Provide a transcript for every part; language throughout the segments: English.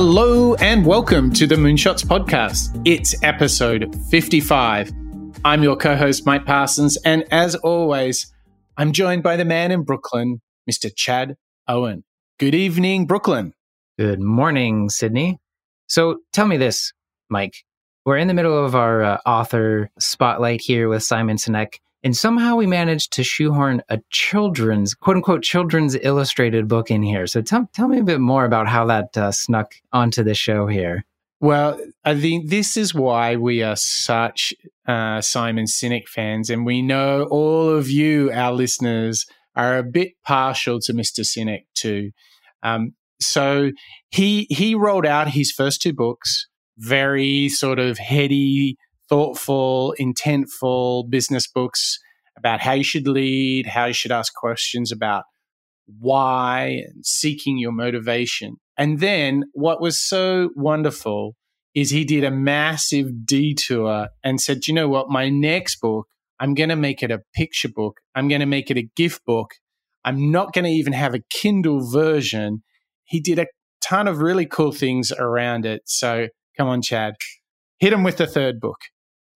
Hello and welcome to the Moonshots podcast. It's episode 55. I'm your co host, Mike Parsons, and as always, I'm joined by the man in Brooklyn, Mr. Chad Owen. Good evening, Brooklyn. Good morning, Sydney. So tell me this, Mike. We're in the middle of our uh, author spotlight here with Simon Sinek, and somehow we managed to shoehorn a children's, quote unquote, children's illustrated book in here. So tell, tell me a bit more about how that uh, snuck onto the show here. Well, I think this is why we are such uh, Simon Sinek fans, and we know all of you, our listeners, are a bit partial to Mr. Sinek too. Um, so he he rolled out his first two books, very sort of heady, thoughtful, intentful business books about how you should lead, how you should ask questions about why and seeking your motivation. And then what was so wonderful is he did a massive detour and said, you know what, my next book, I'm going to make it a picture book. I'm going to make it a gift book. I'm not going to even have a Kindle version. He did a ton of really cool things around it. So come on, Chad, hit him with the third book.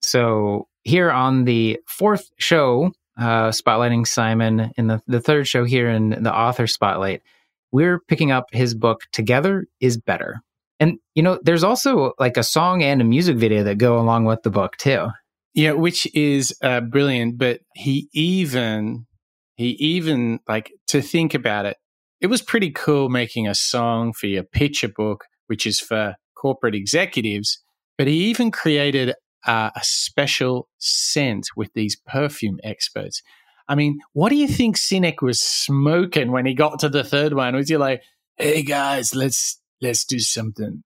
So here on the fourth show, uh, spotlighting Simon in the, the third show here in the author spotlight, we're picking up his book Together is Better. And, you know, there's also like a song and a music video that go along with the book too. Yeah, which is uh, brilliant. But he even, he even like to think about it, it was pretty cool making a song for your picture book, which is for corporate executives. But he even created uh, a special scent with these perfume experts. I mean, what do you think Sinek was smoking when he got to the third one? Was he like, "Hey guys, let's let's do something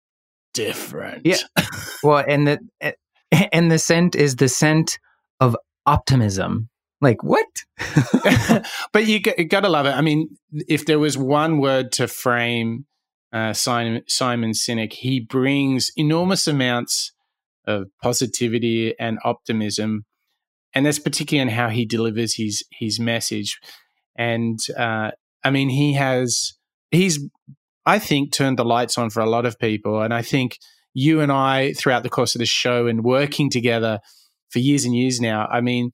different"? Yeah. well, and the and the scent is the scent of optimism. Like what? but you, you got to love it. I mean, if there was one word to frame uh, Simon, Simon Sinek, he brings enormous amounts of positivity and optimism, and that's particularly in how he delivers his his message. And uh, I mean, he has he's I think turned the lights on for a lot of people, and I think you and I throughout the course of the show and working together for years and years now. I mean,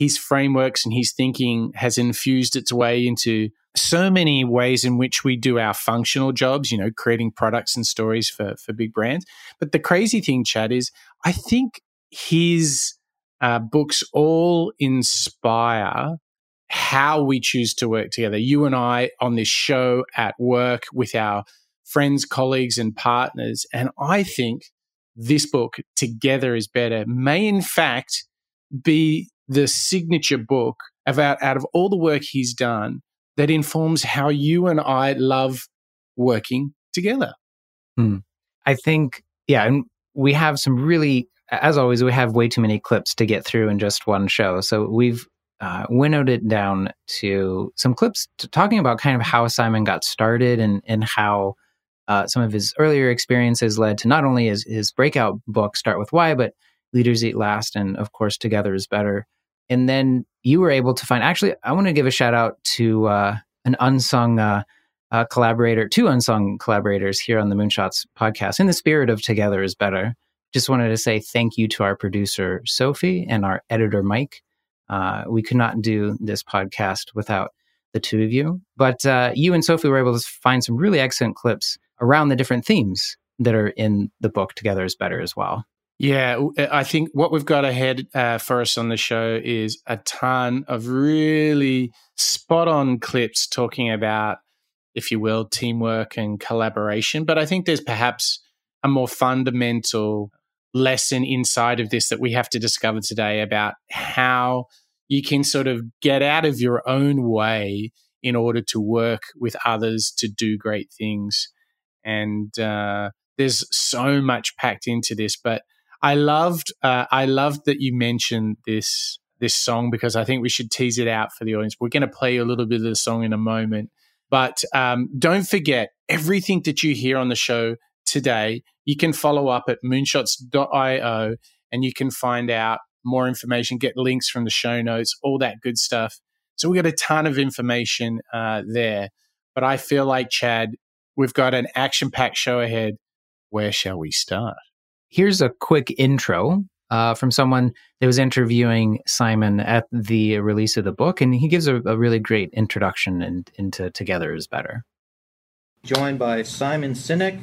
his frameworks and his thinking has infused its way into so many ways in which we do our functional jobs, you know, creating products and stories for, for big brands. But the crazy thing, Chad, is I think his uh, books all inspire how we choose to work together. You and I on this show at work with our friends, colleagues, and partners. And I think this book, Together is Better, may in fact be the signature book about out of all the work he's done that informs how you and I love working together. Hmm. I think, yeah, and we have some really, as always, we have way too many clips to get through in just one show. So we've uh, winnowed it down to some clips to talking about kind of how Simon got started and, and how uh, some of his earlier experiences led to not only his, his breakout book, Start With Why, but Leaders Eat Last, and of course, Together is Better. And then you were able to find, actually, I want to give a shout out to uh, an unsung uh, uh, collaborator, two unsung collaborators here on the Moonshots podcast in the spirit of Together is Better. Just wanted to say thank you to our producer, Sophie, and our editor, Mike. Uh, we could not do this podcast without the two of you. But uh, you and Sophie were able to find some really excellent clips around the different themes that are in the book Together is Better as well. Yeah, I think what we've got ahead uh, for us on the show is a ton of really spot on clips talking about, if you will, teamwork and collaboration. But I think there's perhaps a more fundamental lesson inside of this that we have to discover today about how you can sort of get out of your own way in order to work with others to do great things. And uh, there's so much packed into this, but I loved uh, I loved that you mentioned this this song because I think we should tease it out for the audience. We're going to play a little bit of the song in a moment, but um, don't forget everything that you hear on the show today. You can follow up at moonshots.io and you can find out more information, get links from the show notes, all that good stuff. So we got a ton of information uh, there. But I feel like, Chad, we've got an action packed show ahead. Where shall we start? Here's a quick intro uh, from someone that was interviewing Simon at the release of the book, and he gives a, a really great introduction in, into Together is Better. Joined by Simon Sinek.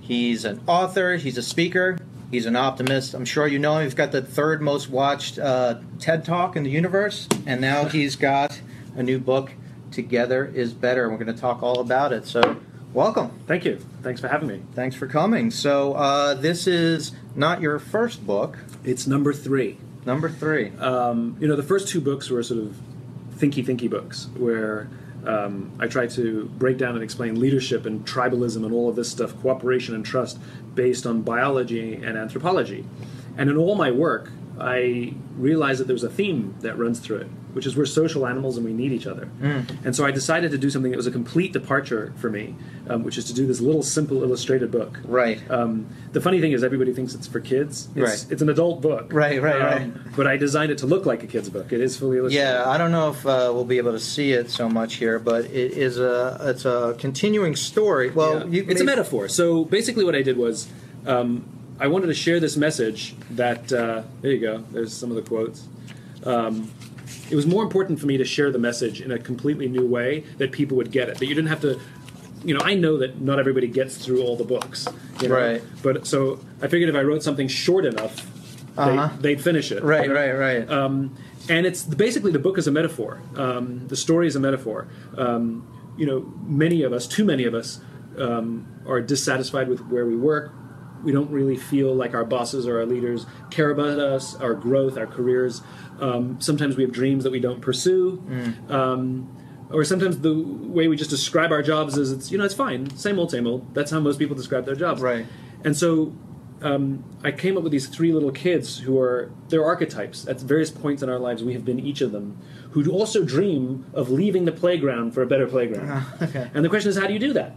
He's an author, he's a speaker, he's an optimist. I'm sure you know him. He's got the third most watched uh, TED Talk in the universe, and now he's got a new book, Together is Better. And we're going to talk all about it. So, welcome. Thank you. Thanks for having me. Thanks for coming. So, uh, this is not your first book. It's number three. Number three. Um, you know, the first two books were sort of thinky, thinky books where um, I tried to break down and explain leadership and tribalism and all of this stuff, cooperation and trust, based on biology and anthropology. And in all my work, I realized that there was a theme that runs through it, which is we're social animals and we need each other. Mm. And so I decided to do something that was a complete departure for me, um, which is to do this little simple illustrated book. Right. Um, the funny thing is, everybody thinks it's for kids. It's, right. It's an adult book. Right, right, um, right. But I designed it to look like a kid's book. It is fully illustrated. Yeah, I don't know if uh, we'll be able to see it so much here, but it is a it's a continuing story. Well, yeah. you, it's a metaphor. So basically, what I did was. Um, I wanted to share this message that, uh, there you go, there's some of the quotes. Um, it was more important for me to share the message in a completely new way that people would get it. That you didn't have to, you know, I know that not everybody gets through all the books. You know? Right. But so I figured if I wrote something short enough, uh-huh. they, would finish it. Right, right, right. Um, and it's basically the book is a metaphor. Um, the story is a metaphor. Um, you know, many of us, too many of us, um, are dissatisfied with where we work, we don't really feel like our bosses or our leaders care about us, our growth, our careers. Um, sometimes we have dreams that we don't pursue. Mm. Um, or sometimes the way we just describe our jobs is it's you know it's fine same old same old that's how most people describe their jobs right and so um, I came up with these three little kids who are they're archetypes at various points in our lives. We have been each of them who also dream of leaving the playground for a better playground. Uh, okay. And the question is, how do you do that?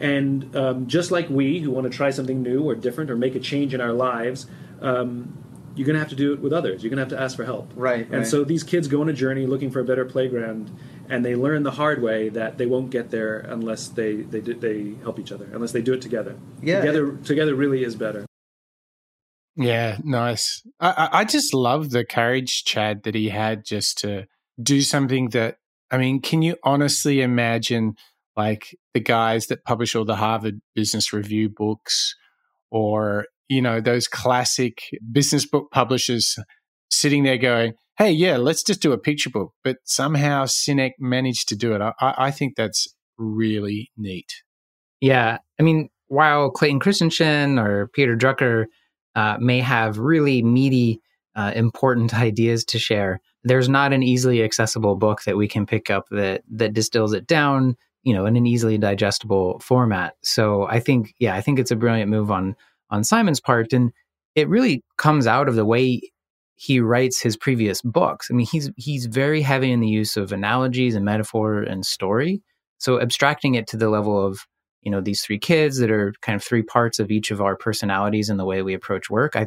And um, just like we, who want to try something new or different or make a change in our lives, um, you're going to have to do it with others. You're going to have to ask for help. Right. And right. so these kids go on a journey looking for a better playground, and they learn the hard way that they won't get there unless they they they help each other, unless they do it together. Yeah. Together, together really is better. Yeah, nice. I, I just love the courage, Chad, that he had just to do something that. I mean, can you honestly imagine? Like the guys that publish all the Harvard Business Review books or, you know, those classic business book publishers sitting there going, hey, yeah, let's just do a picture book. But somehow Sinek managed to do it. I, I think that's really neat. Yeah. I mean, while Clayton Christensen or Peter Drucker uh, may have really meaty, uh, important ideas to share, there's not an easily accessible book that we can pick up that that distills it down you know in an easily digestible format. So i think yeah i think it's a brilliant move on on simon's part and it really comes out of the way he writes his previous books. I mean he's he's very heavy in the use of analogies and metaphor and story. So abstracting it to the level of you know these three kids that are kind of three parts of each of our personalities and the way we approach work i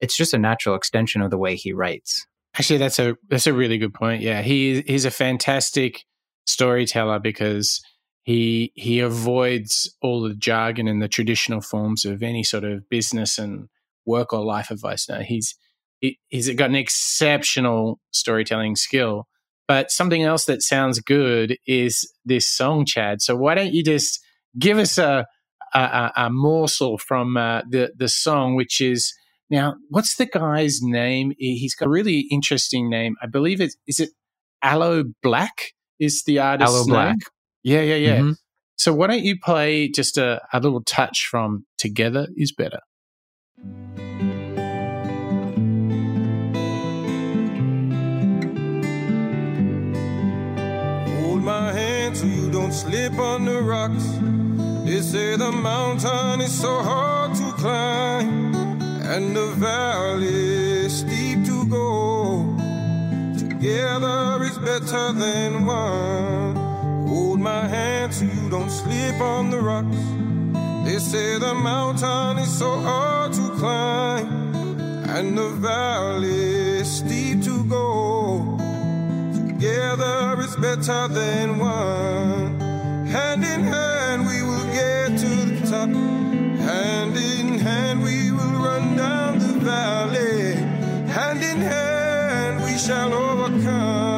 it's just a natural extension of the way he writes. Actually that's a that's a really good point. Yeah he he's a fantastic storyteller because he he avoids all the jargon and the traditional forms of any sort of business and work or life advice. No, he's he, he's got an exceptional storytelling skill. But something else that sounds good is this song, Chad. So why don't you just give us a a, a morsel from uh, the the song, which is now what's the guy's name? He's got a really interesting name. I believe it is it Aloe Blacc is the artist. Aloe Blacc. Yeah, yeah, yeah. Mm-hmm. So why don't you play just a, a little touch from Together is Better? Hold my hand so you don't slip on the rocks. They say the mountain is so hard to climb, and the valley steep to go. Together is better than one. Hold my hand so you don't slip on the rocks. They say the mountain is so hard to climb, and the valley is steep to go. Together it's better than one. Hand in hand we will get to the top. Hand in hand we will run down the valley. Hand in hand we shall overcome.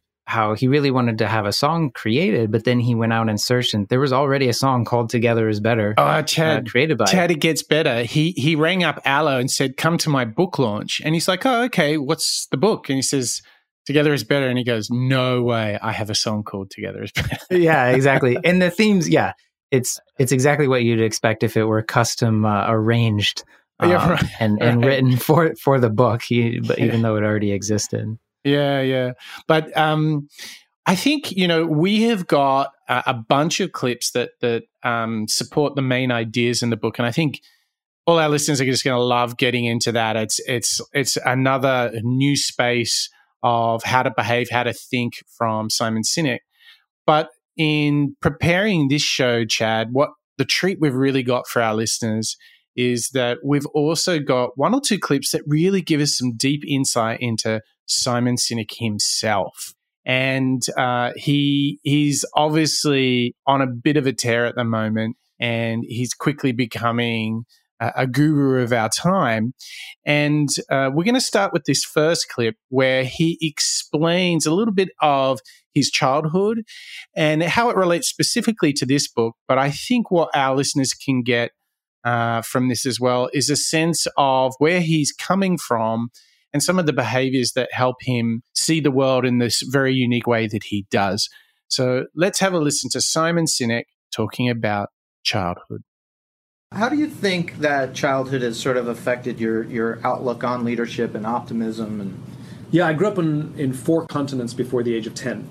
how he really wanted to have a song created, but then he went out and searched, and there was already a song called Together is Better Oh, uh, Chad, created by Chad, it gets better. He he rang up Aloe and said, "Come to my book launch." And he's like, "Oh, okay. What's the book?" And he says, "Together is better." And he goes, "No way. I have a song called Together is better." yeah, exactly. And the themes, yeah, it's it's exactly what you'd expect if it were custom uh, arranged Yeah, um, right, and and right. written for for the book, but even though it already existed. Yeah, yeah. But um, I think you know we have got a, a bunch of clips that that um, support the main ideas in the book, and I think all our listeners are just going to love getting into that. It's it's it's another new space of how to behave, how to think from Simon Sinek. But in preparing this show, Chad, what the treat we've really got for our listeners is that we've also got one or two clips that really give us some deep insight into Simon Sinek himself. And uh, he he's obviously on a bit of a tear at the moment, and he's quickly becoming a, a guru of our time. And uh, we're going to start with this first clip where he explains a little bit of his childhood and how it relates specifically to this book. But I think what our listeners can get uh, from this as well is a sense of where he's coming from and some of the behaviors that help him see the world in this very unique way that he does. So let's have a listen to Simon Sinek talking about childhood. How do you think that childhood has sort of affected your, your outlook on leadership and optimism and Yeah, I grew up in, in four continents before the age of 10.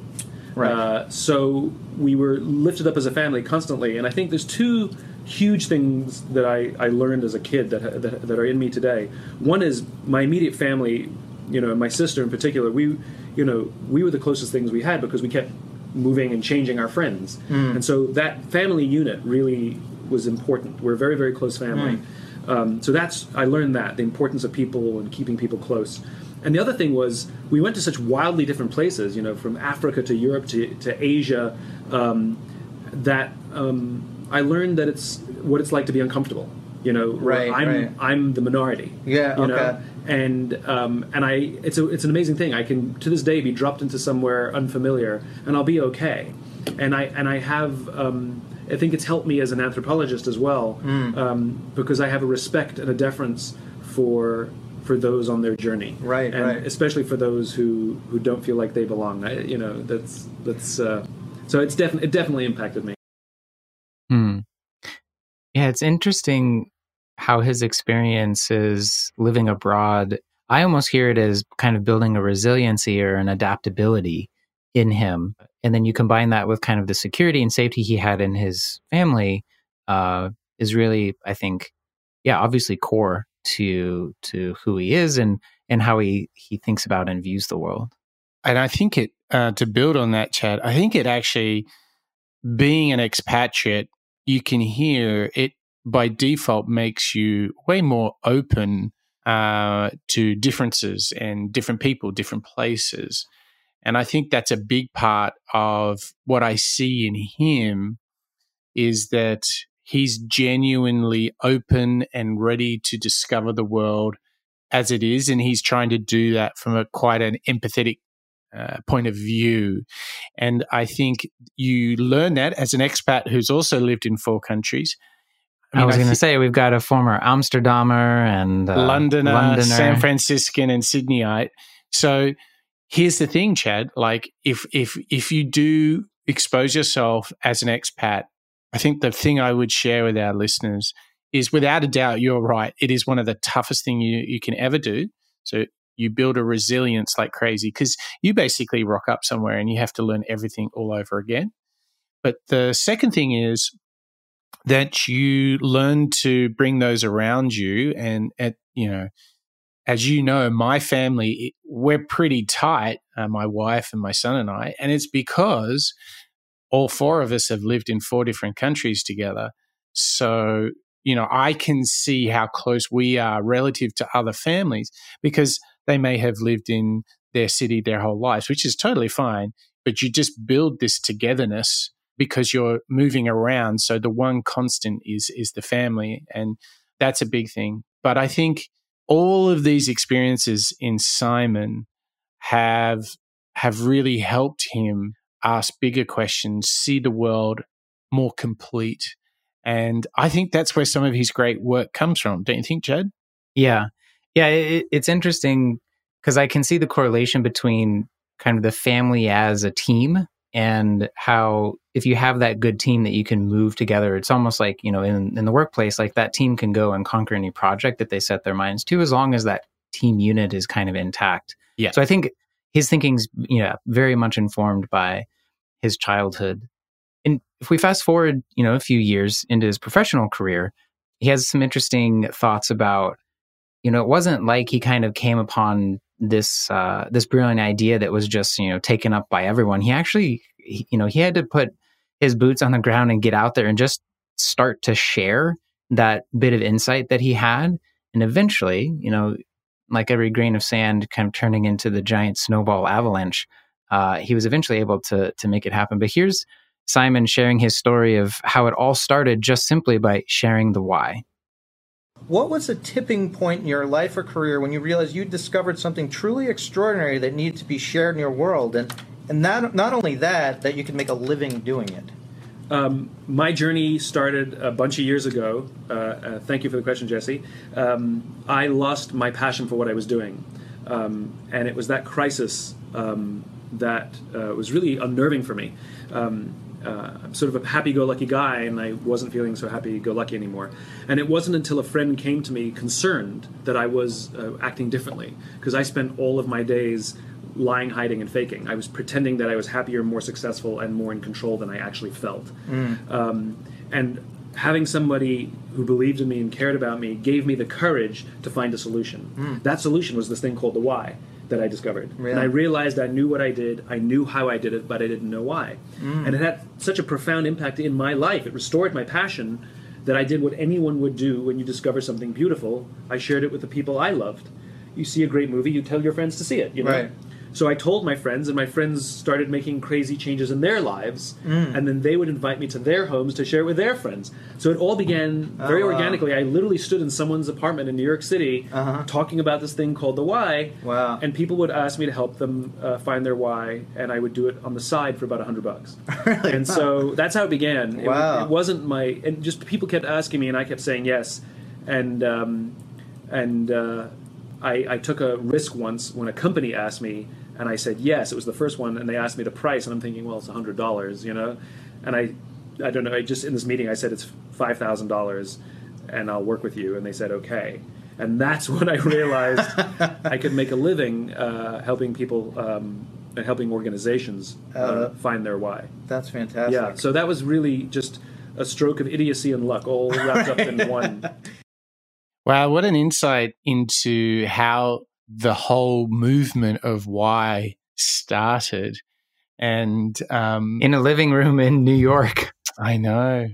Right. Uh, so we were lifted up as a family constantly. And I think there's two huge things that I, I learned as a kid that, that, that are in me today. One is my immediate family, you know, my sister in particular, we, you know, we were the closest things we had because we kept moving and changing our friends. And so that family unit really was important. We're a very, very close family. Um, so that's I learned that the importance of people and keeping people close. And the other thing was we went to such wildly different places, you know, from Africa to Europe to, to Asia, um, that um, I learned that it's what it's like to be uncomfortable. You know, Right, I'm right. I'm the minority. Yeah, you okay. Know? And um, and I it's a it's an amazing thing. I can to this day be dropped into somewhere unfamiliar and I'll be okay. And I and I have um, I think it's helped me as an anthropologist as well Hmm. um, because I have a respect and a deference for for those on their journey, Right, and right. especially for those who who don't feel like they belong. I, you know, that's that's uh, so it's definitely it definitely impacted me. Hmm. Yeah, it's interesting how his experiences living abroad. I almost hear it as kind of building a resiliency or an adaptability in him, and then you combine that with kind of the security and safety he had in his family. Uh, is really, I think, yeah, obviously core to to who he is and and how he he thinks about and views the world. And I think it, uh, to build on that, Chad, I think it actually, being an expatriate, you can hear it by default makes you way more open uh, to differences and different people, different places. And I think that's a big part of what I see in him is that he's genuinely open and ready to discover the world as it is. And he's trying to do that from a quite an empathetic uh, point of view. And I think you learn that as an expat who's also lived in four countries. I, mean, was going to thi- say we've got a former Amsterdamer and uh, Londoner, Londoner. San Franciscan, and Sydneyite. So here's the thing, Chad. Like if if if you do expose yourself as an expat, I think the thing I would share with our listeners is without a doubt, you're right. It is one of the toughest thing you, you can ever do. So you build a resilience like crazy because you basically rock up somewhere and you have to learn everything all over again. But the second thing is that you learn to bring those around you and at you know as you know my family we're pretty tight uh, my wife and my son and i and it's because all four of us have lived in four different countries together so you know i can see how close we are relative to other families because they may have lived in their city their whole lives which is totally fine but you just build this togetherness because you're moving around. So the one constant is is the family, and that's a big thing. But I think all of these experiences in Simon have have really helped him ask bigger questions, see the world more complete. And I think that's where some of his great work comes from. Don't you think, Jed? Yeah. Yeah. It, it's interesting because I can see the correlation between kind of the family as a team and how if you have that good team that you can move together it's almost like you know in, in the workplace like that team can go and conquer any project that they set their minds to as long as that team unit is kind of intact yeah so i think his thinking's you know very much informed by his childhood and if we fast forward you know a few years into his professional career he has some interesting thoughts about you know it wasn't like he kind of came upon this uh, this brilliant idea that was just you know taken up by everyone. He actually, he, you know, he had to put his boots on the ground and get out there and just start to share that bit of insight that he had, and eventually, you know, like every grain of sand, kind of turning into the giant snowball avalanche. Uh, he was eventually able to to make it happen. But here's Simon sharing his story of how it all started just simply by sharing the why. What was a tipping point in your life or career when you realized you discovered something truly extraordinary that needed to be shared in your world, and and not not only that, that you could make a living doing it? Um, my journey started a bunch of years ago. Uh, uh, thank you for the question, Jesse. Um, I lost my passion for what I was doing, um, and it was that crisis um, that uh, was really unnerving for me. Uh, I'm sort of a happy-go-lucky guy, and I wasn't feeling so happy-go-lucky anymore. And it wasn't until a friend came to me concerned that I was uh, acting differently, because I spent all of my days lying, hiding, and faking. I was pretending that I was happier, more successful, and more in control than I actually felt. Mm. Um, and having somebody who believed in me and cared about me gave me the courage to find a solution. Mm. That solution was this thing called the why that I discovered. And I realized I knew what I did, I knew how I did it, but I didn't know why. Mm. And it had such a profound impact in my life. It restored my passion that I did what anyone would do when you discover something beautiful. I shared it with the people I loved. You see a great movie, you tell your friends to see it, you know? Right. So I told my friends, and my friends started making crazy changes in their lives, mm. and then they would invite me to their homes to share it with their friends. So it all began oh, very oh, wow. organically. I literally stood in someone's apartment in New York City uh-huh. talking about this thing called the why. Wow. And people would ask me to help them uh, find their why, and I would do it on the side for about a hundred bucks. really? And so that's how it began. Wow. It, it, wasn't my, and just people kept asking me, and I kept saying yes. And, um, and, uh, I, I took a risk once when a company asked me and I said yes. It was the first one, and they asked me the price, and I'm thinking, well, it's hundred dollars, you know, and I, I don't know. I just in this meeting, I said it's five thousand dollars, and I'll work with you, and they said okay, and that's when I realized I could make a living uh, helping people um, and helping organizations uh, uh, find their why. That's fantastic. Yeah, so that was really just a stroke of idiocy and luck, all wrapped up in one. Wow, what an insight into how the whole movement of why started. And um, in a living room in New York. I know.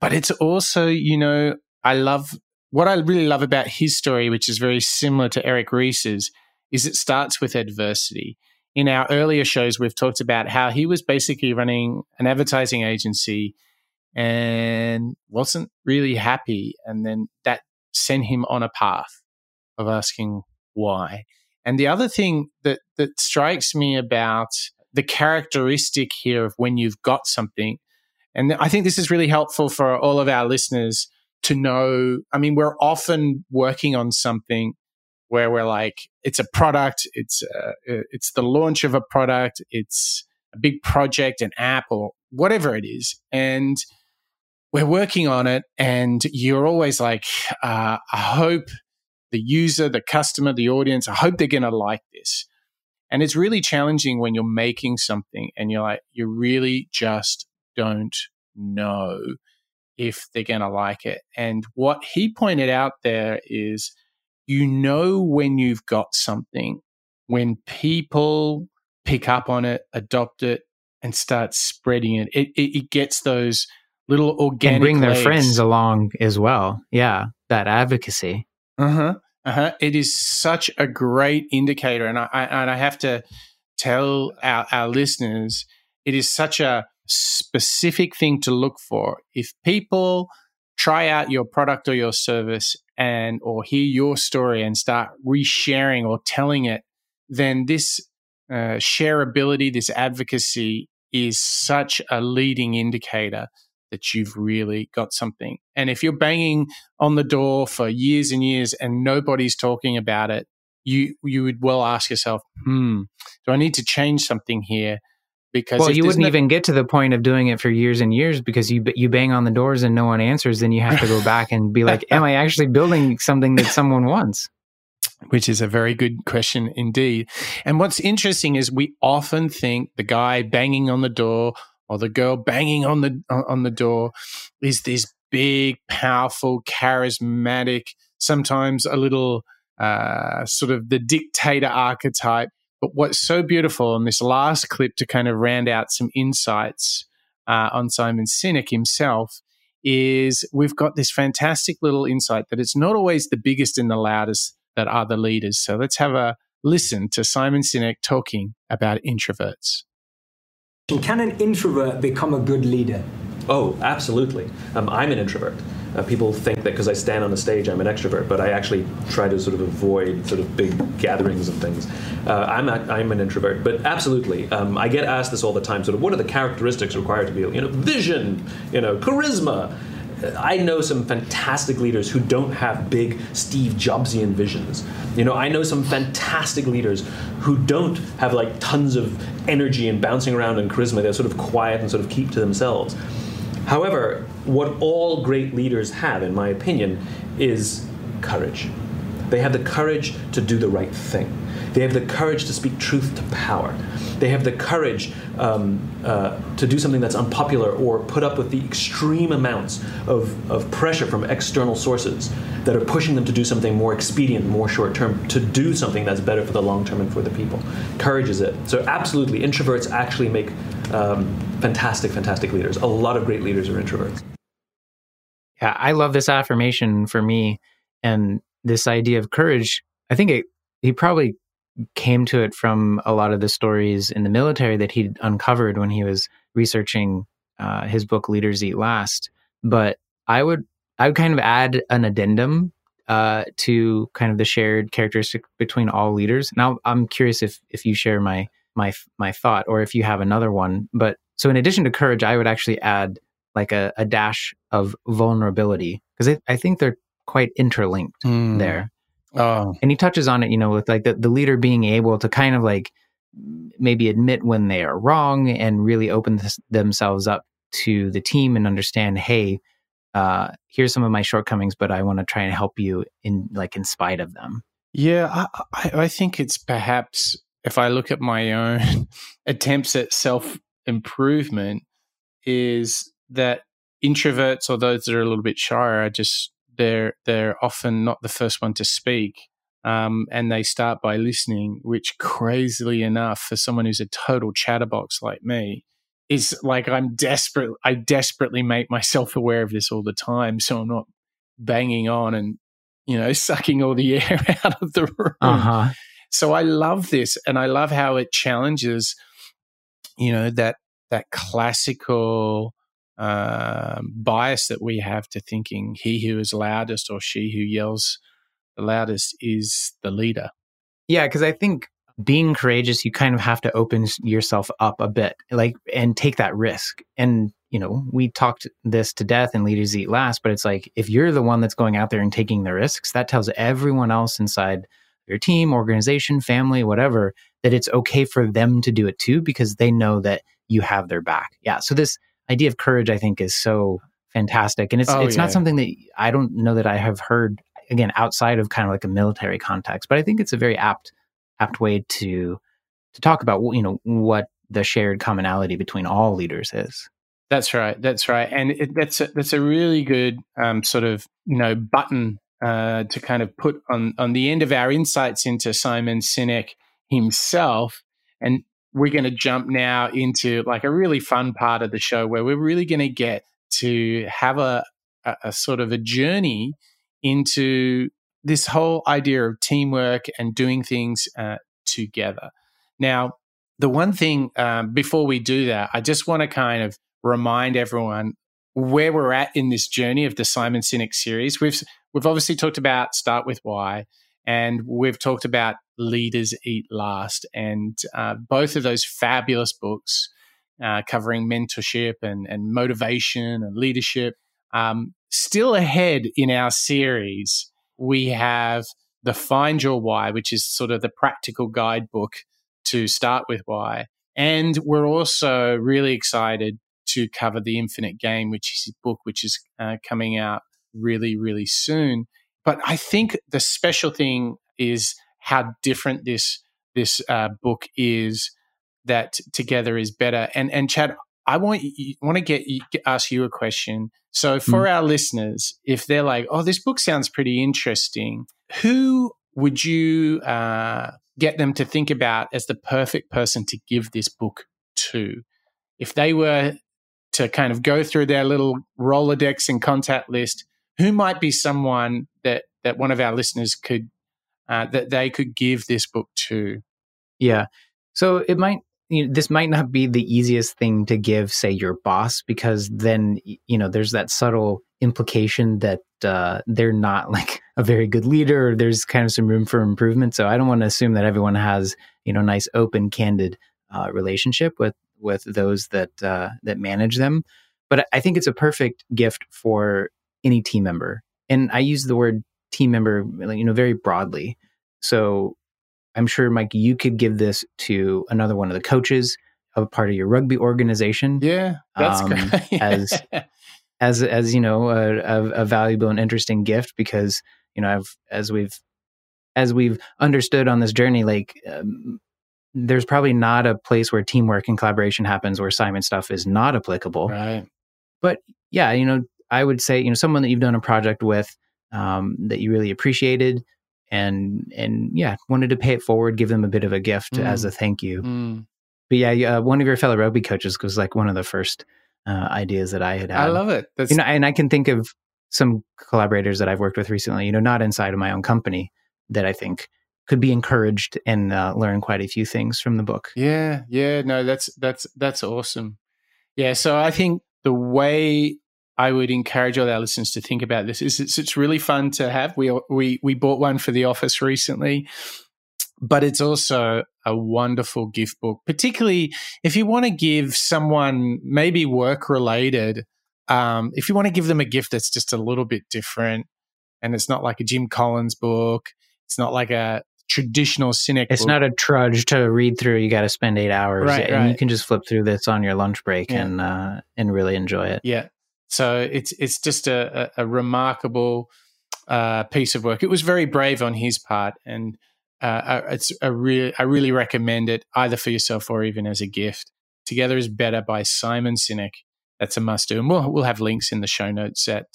But it's also, you know, I love what I really love about his story, which is very similar to Eric Ries's, is it starts with adversity. In our earlier shows, we've talked about how he was basically running an advertising agency and wasn't really happy. And then that sent him on a path of asking, why. And the other thing that, that strikes me about the characteristic here of when you've got something, and I think this is really helpful for all of our listeners to know. I mean, we're often working on something where we're like, it's a product, it's uh, it's the launch of a product, it's a big project, an app, or whatever it is, and we're working on it, and you're always like, uh, I hope the user, the customer, the audience. I hope they're going to like this. And it's really challenging when you're making something and you're like, you're really just don't know if they're going to like it. And what he pointed out there is you know when you've got something when people pick up on it, adopt it, and start spreading it. It, it, it gets those little organic and bring legs. their friends along as well. Yeah, that advocacy. Uh huh. Uh huh. It is such a great indicator, and I, I and I have to tell our, our listeners, it is such a specific thing to look for. If people try out your product or your service and or hear your story and start resharing or telling it, then this uh, shareability, this advocacy is such a leading indicator that you've really got something. And if you're banging on the door for years and years and nobody's talking about it, you you would well ask yourself, hmm, do I need to change something here? Because well, you wouldn't even get to the point of doing it for years and years because you you bang on the doors and no one answers. Then you have to go back and be like, "Am I actually building something that someone wants?" which is a very good question indeed. And what's interesting is we often think the guy banging on the door or the girl banging on the on the door is this big, powerful, charismatic, sometimes a little uh, sort of the dictator archetype. But what's so beautiful in this last clip to kind of round out some insights uh, on Simon Sinek himself is we've got this fantastic little insight that it's not always the biggest and the loudest that are the leaders. So let's have a listen to Simon Sinek talking about introverts. Can an introvert become a good leader? Oh, absolutely. Um, I'm an introvert. Uh, people think that because I stand on a stage, I'm an extrovert, but I actually try to sort of avoid sort of big gatherings and things. Uh, I'm a, I'm an introvert, but absolutely, um, I get asked this all the time. Sort of, what are the characteristics required to be, you know, vision, you know, charisma. I know some fantastic leaders who don't have big Steve Jobsian visions. You know, I know some fantastic leaders who don't have like tons of energy and bouncing around and charisma. They're sort of quiet and sort of keep to themselves. However, what all great leaders have, in my opinion, is courage. They have the courage to do the right thing. They have the courage to speak truth to power. They have the courage um, uh, to do something that's unpopular or put up with the extreme amounts of, of pressure from external sources that are pushing them to do something more expedient, more short term, to do something that's better for the long term and for the people. Courage is it. So, absolutely, introverts actually make um, fantastic, fantastic leaders. A lot of great leaders are introverts. Yeah, I love this affirmation for me and this idea of courage. I think it, he probably came to it from a lot of the stories in the military that he'd uncovered when he was researching uh, his book Leaders Eat Last. But I would I would kind of add an addendum uh, to kind of the shared characteristic between all leaders. Now I'm curious if if you share my my my thought or if you have another one. But so in addition to courage, I would actually add like a, a dash of vulnerability because I think they're quite interlinked Hmm. there Oh, and he touches on it you know with like the, the leader being able to kind of like maybe admit when they are wrong and really open this, themselves up to the team and understand hey uh here's some of my shortcomings but i want to try and help you in like in spite of them yeah. I, I, I think it's perhaps if I look at my own attempts at self improvement, is that introverts or those that are a little bit shyer are just they're they're often not the first one to speak. Um, and they start by listening, which crazily enough, for someone who's a total chatterbox like me, is like I'm desperate. I desperately make myself aware of this all the time, so I'm not banging on and you know sucking all the air out of the room. uh-huh So I love this, and I love how it challenges, you know, that that classical um, bias that we have to thinking he who is loudest or she who yells the loudest is the leader. Yeah, because I think being courageous, you kind of have to open yourself up a bit, like, and take that risk. And, you know, we talked this to death and leaders eat last, but it's like if you're the one that's going out there and taking the risks, that tells everyone else inside your team, organization, family, whatever, that it's okay for them to do it too, because they know that you have their back. Yeah. So this idea of courage, I think, is so fantastic. And it's, Oh, it's yeah. not something that I don't know that I have heard again outside of kind of like a military context but i think it's a very apt apt way to to talk about you know what the shared commonality between all leaders is That's right. That's right. And it, that's a, that's a really good um, sort of you know button uh, to kind of put on on the end of our insights into Simon Sinek himself. And we're going to jump now into like a really fun part of the show where we're really going to get to have a, a, a sort of a journey into this whole idea of teamwork and doing things uh, together. Now, the one thing um, before we do that, I just want to kind of remind everyone where we're at in this journey of the Simon Sinek series. We've we've obviously talked about start with why, and we've talked about leaders eat last, and uh, both of those fabulous books uh, covering mentorship and and motivation and leadership. Um, still ahead in our series, we have the Find Your Why, which is sort of the practical guidebook to start with why. And we're also really excited to cover the Infinite Game, which is a book which is uh, coming out really, really soon. But I think the special thing is how different this this uh, book is. That together is better. And and Chad, I want you, want to get ask you a question. So for mm. our listeners, if they're like, "Oh, this book sounds pretty interesting," who would you uh, get them to think about as the perfect person to give this book to? If they were to kind of go through their little Rolodex and contact list, who might be someone that that one of our listeners could uh, that they could give this book to? Yeah, so it might you know, this might not be the easiest thing to give, say, your boss, because then you know there's that subtle implication that uh, they're not like a very good leader. There's kind of some room for improvement. So I don't want to assume that everyone has you know nice, open, candid uh, relationship with with those that uh, that manage them. But I think it's a perfect gift for any team member, and I use the word team member, you know, very broadly. So I'm sure, Mike, you could give this to another one of the coaches of a part of your rugby organization. Yeah, that's um, great. as as as you know, a, a, a, valuable and interesting gift because you know, I've as we've as we've understood on this journey, like um, there's probably not a place where teamwork and collaboration happens where Simon stuff is not applicable. Right. But yeah, you know, I would say, you know, someone that you've done a project with um, that you really appreciated and and yeah, wanted to pay it forward, give them a bit of a gift mm. as a thank you. Mm. But yeah, uh, one of your fellow rugby coaches was like one of the first uh, ideas that I had had. I love it. That's... You know, and I can think of some collaborators that I've worked with recently. You know, not inside of my own company that I think could be encouraged and uh, learn quite a few things from the book. Yeah, yeah, no, that's that's that's awesome. Yeah, so I think the way I would encourage all our listeners to think about this is it's, it's really fun to have. We we we bought one for the office recently, but it's also a wonderful gift book, particularly if you want to give someone maybe work related. Um, if you want to give them a gift that's just a little bit different, and it's not like a Jim Collins book, it's not like a traditional Sinek. It's book. not a trudge to read through. You got to spend eight hours, right, and right. you can just flip through this on your lunch break yeah. and uh, and really enjoy it. Yeah. So it's it's just a, a, a remarkable uh, piece of work. It was very brave on his part, and uh, it's a real. I really recommend it either for yourself or even as a gift. Together is better by Simon Sinek. That's a must do, and we'll we'll have links in the show notes at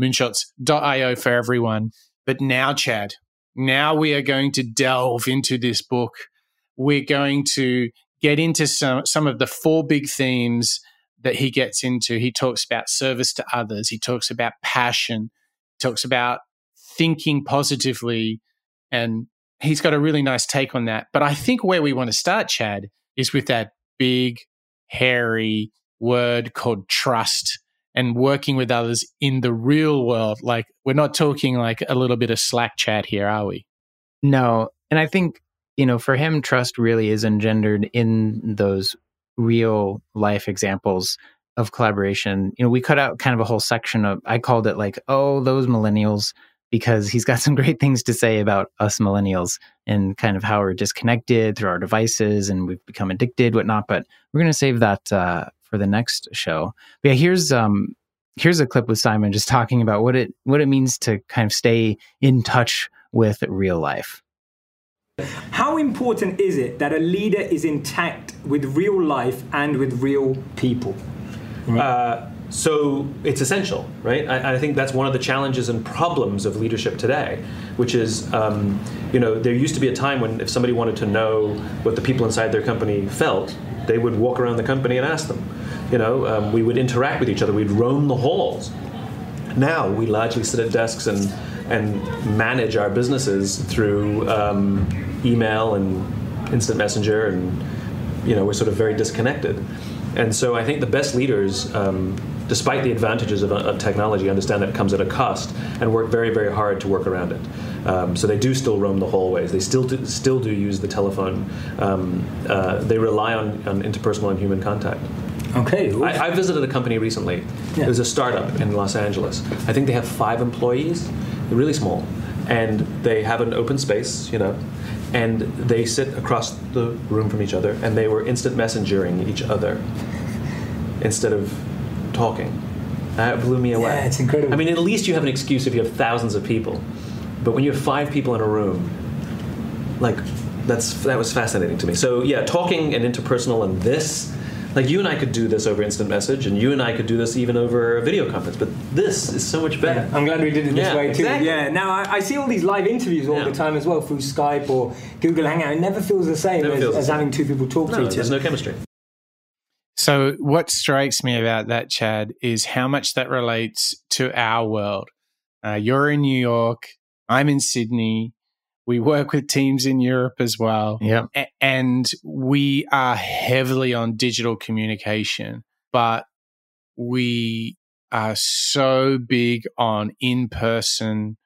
moonshots.io for everyone. But now, Chad, now we are going to delve into this book. We're going to get into some, some of the four big themes that he gets into. He talks about service to others, he talks about passion, talks about thinking positively, and he's got a really nice take on that. But I think where we want to start, Chad, is with that big, hairy word called trust and working with others in the real world. Like we're not talking like a little bit of Slack chat here, are we? No. And I think, you know, for him, trust really is engendered in those real life examples of collaboration. You know, we cut out kind of a whole section of, I called it like, oh, those millennials, because he's got some great things to say about us millennials and kind of how we're disconnected through our devices and we've become addicted, whatnot. But we're going to save that uh, for the next show. But yeah, here's um here's a clip with Simon just talking about what it what it means to kind of stay in touch with real life. How important is it that a leader is intact with real life and with real people? Uh, so it's essential, right? I, I, think that's one of the challenges and problems of leadership today, which is, um, you know, there used to be a time when if somebody wanted to know what the people inside their company felt, they would walk around the company and ask them. You know, um, we would interact with each other, we'd roam the halls. Now we largely sit at desks and and manage our businesses through um, email and instant messenger and you know we're sort of very disconnected and so I think the best leaders, um, despite the advantages of, of, technology, understand that it comes at a cost and work very, very hard to work around it. Um, so they do still roam the hallways. They still do, still do use the telephone. Um, uh, they rely on, on, interpersonal and human contact. Okay. I, I, visited a company recently. Yeah. It was a startup in Los Angeles. I think they have five employees. They're really small, and they have an open space. You know, and they sit across the room from each other and they were instant messengering each other instead of talking. That blew me away. Yeah, it's incredible. I mean, at least you have an excuse if you have thousands of people, but when you have five people in a room, like that's that was fascinating to me. So yeah, talking and interpersonal and this like you and I could do this over instant message, and you and I could do this even over a video conference. But this is so much better. Yeah, I'm glad we did it this yeah, way too. Exactly. Yeah. Now I, I, see all these live interviews all yeah. the time as well through Skype or Google Hangout. It never feels the same as, as the having two people talk no, to each other. There's no chemistry. So, what strikes me about that, Chad, is how much that relates to our world. Uh, you're in New York, I'm in Sydney, we work with teams in Europe as well. Yeah. A- and we are heavily on digital communication, but we are so big on in person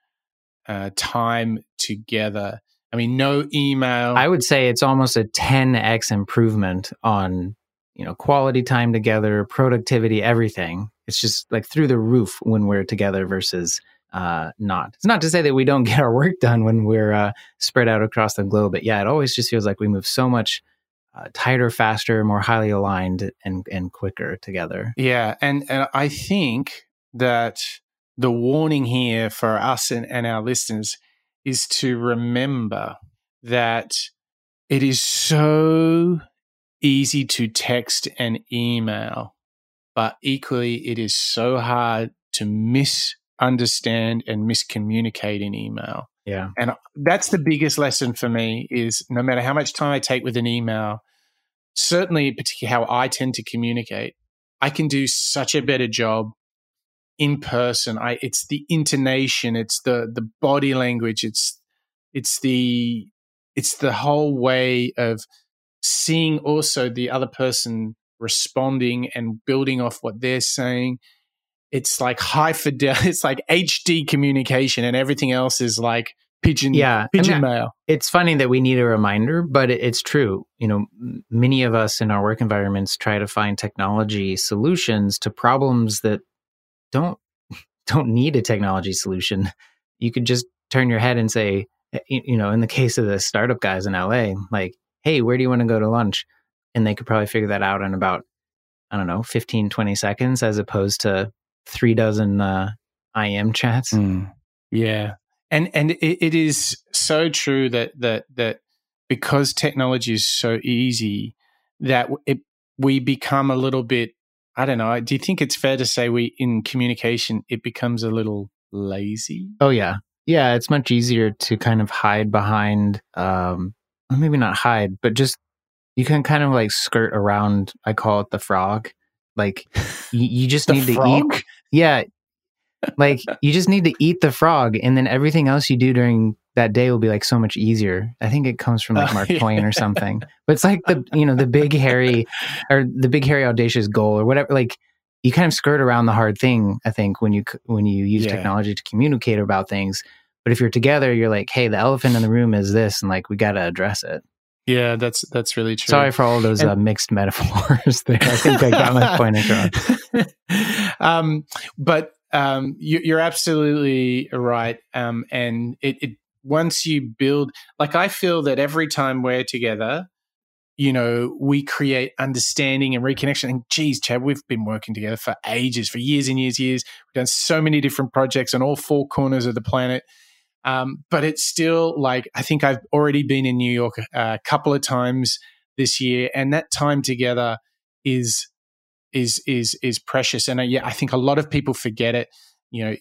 uh, time together. I mean, no email. I would say it's almost a 10x improvement on, you know, quality time together, productivity, everything. It's just like through the roof when we're together versus uh, not. It's not to say that we don't get our work done when we're uh, spread out across the globe, but yeah, it always just feels like we move so much uh, tighter, faster, more highly aligned, and and quicker together. Yeah, and and I think that the warning here for us and, and our listeners is to remember that it is so easy to text and email, but equally it is so hard to miss understand and miscommunicate in email. Yeah. And that's the biggest lesson for me is no matter how much time I take with an email, certainly particularly how I tend to communicate, I can do such a better job in person. I it's the intonation, it's the the body language, it's it's the it's the whole way of seeing also the other person responding and building off what they're saying it's like high fidelity, it's like HD communication, and everything else is like pigeon, yeah, pigeon mail. It's funny that we need a reminder, but it's true. You know, many of us in our work environments try to find technology solutions to problems that don't don't need a technology solution. You could just turn your head and say, eh, you know, in the case of the startup guys in LA, like, hey, where do you want to go to lunch? And they could probably figure that out in about, I don't know, 15, 20 seconds, as opposed to three dozen uh, IM chats. Mm. Yeah, and and it, it is so true that that that because technology is so easy that it we become a little bit. I don't know. Do you think it's fair to say we in communication it becomes a little lazy? Oh yeah, yeah. It's much easier to kind of hide behind, um, maybe not hide, but just you can kind of like skirt around. I call it the frog like you, you just need frog? to eat. Yeah. Like you just need to eat the frog and then everything else you do during that day will be like so much easier. I think it comes from like oh, Mark yeah. Twain or something. But it's like the you know, the big hairy or the big hairy audacious goal or whatever like you kind of skirt around the hard thing, I think, when you when you use yeah. technology to communicate about things. But if you're together, you're like, hey, the elephant in the room is this, and like we got to address it. Yeah, that's that's really true. Sorry for all those and, uh, mixed metaphors there. I think I got my point across. um, but um, you, are absolutely right. Um, and it, it once you build, like I feel that every time we're together, you know, we create understanding and reconnection. And geez, Chad, we've been working together for ages, for years and years, years. We've done so many different projects on all four corners of the planet. Um, but it's still like I think I've already been in New York a couple of times this year, and that time together is is is is precious. And uh, yeah, I think a lot of people forget it. You know,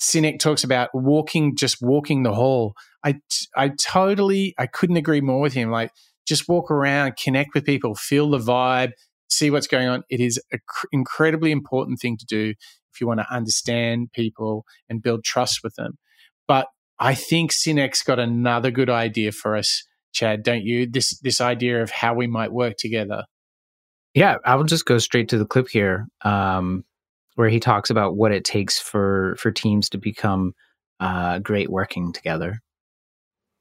Sinek talks about walking, just walking the hall. I I totally I couldn't agree more with him. Like just walk around, connect with people, feel the vibe, see what's going on. It is an cr- incredibly important thing to do if you want to understand people and build trust with them. But I think Sinek's got another good idea for us, Chad, don't you? This this idea of how we might work together. Yeah, I will just go straight to the clip here, um, where he talks about what it takes for for teams to become uh, great working together.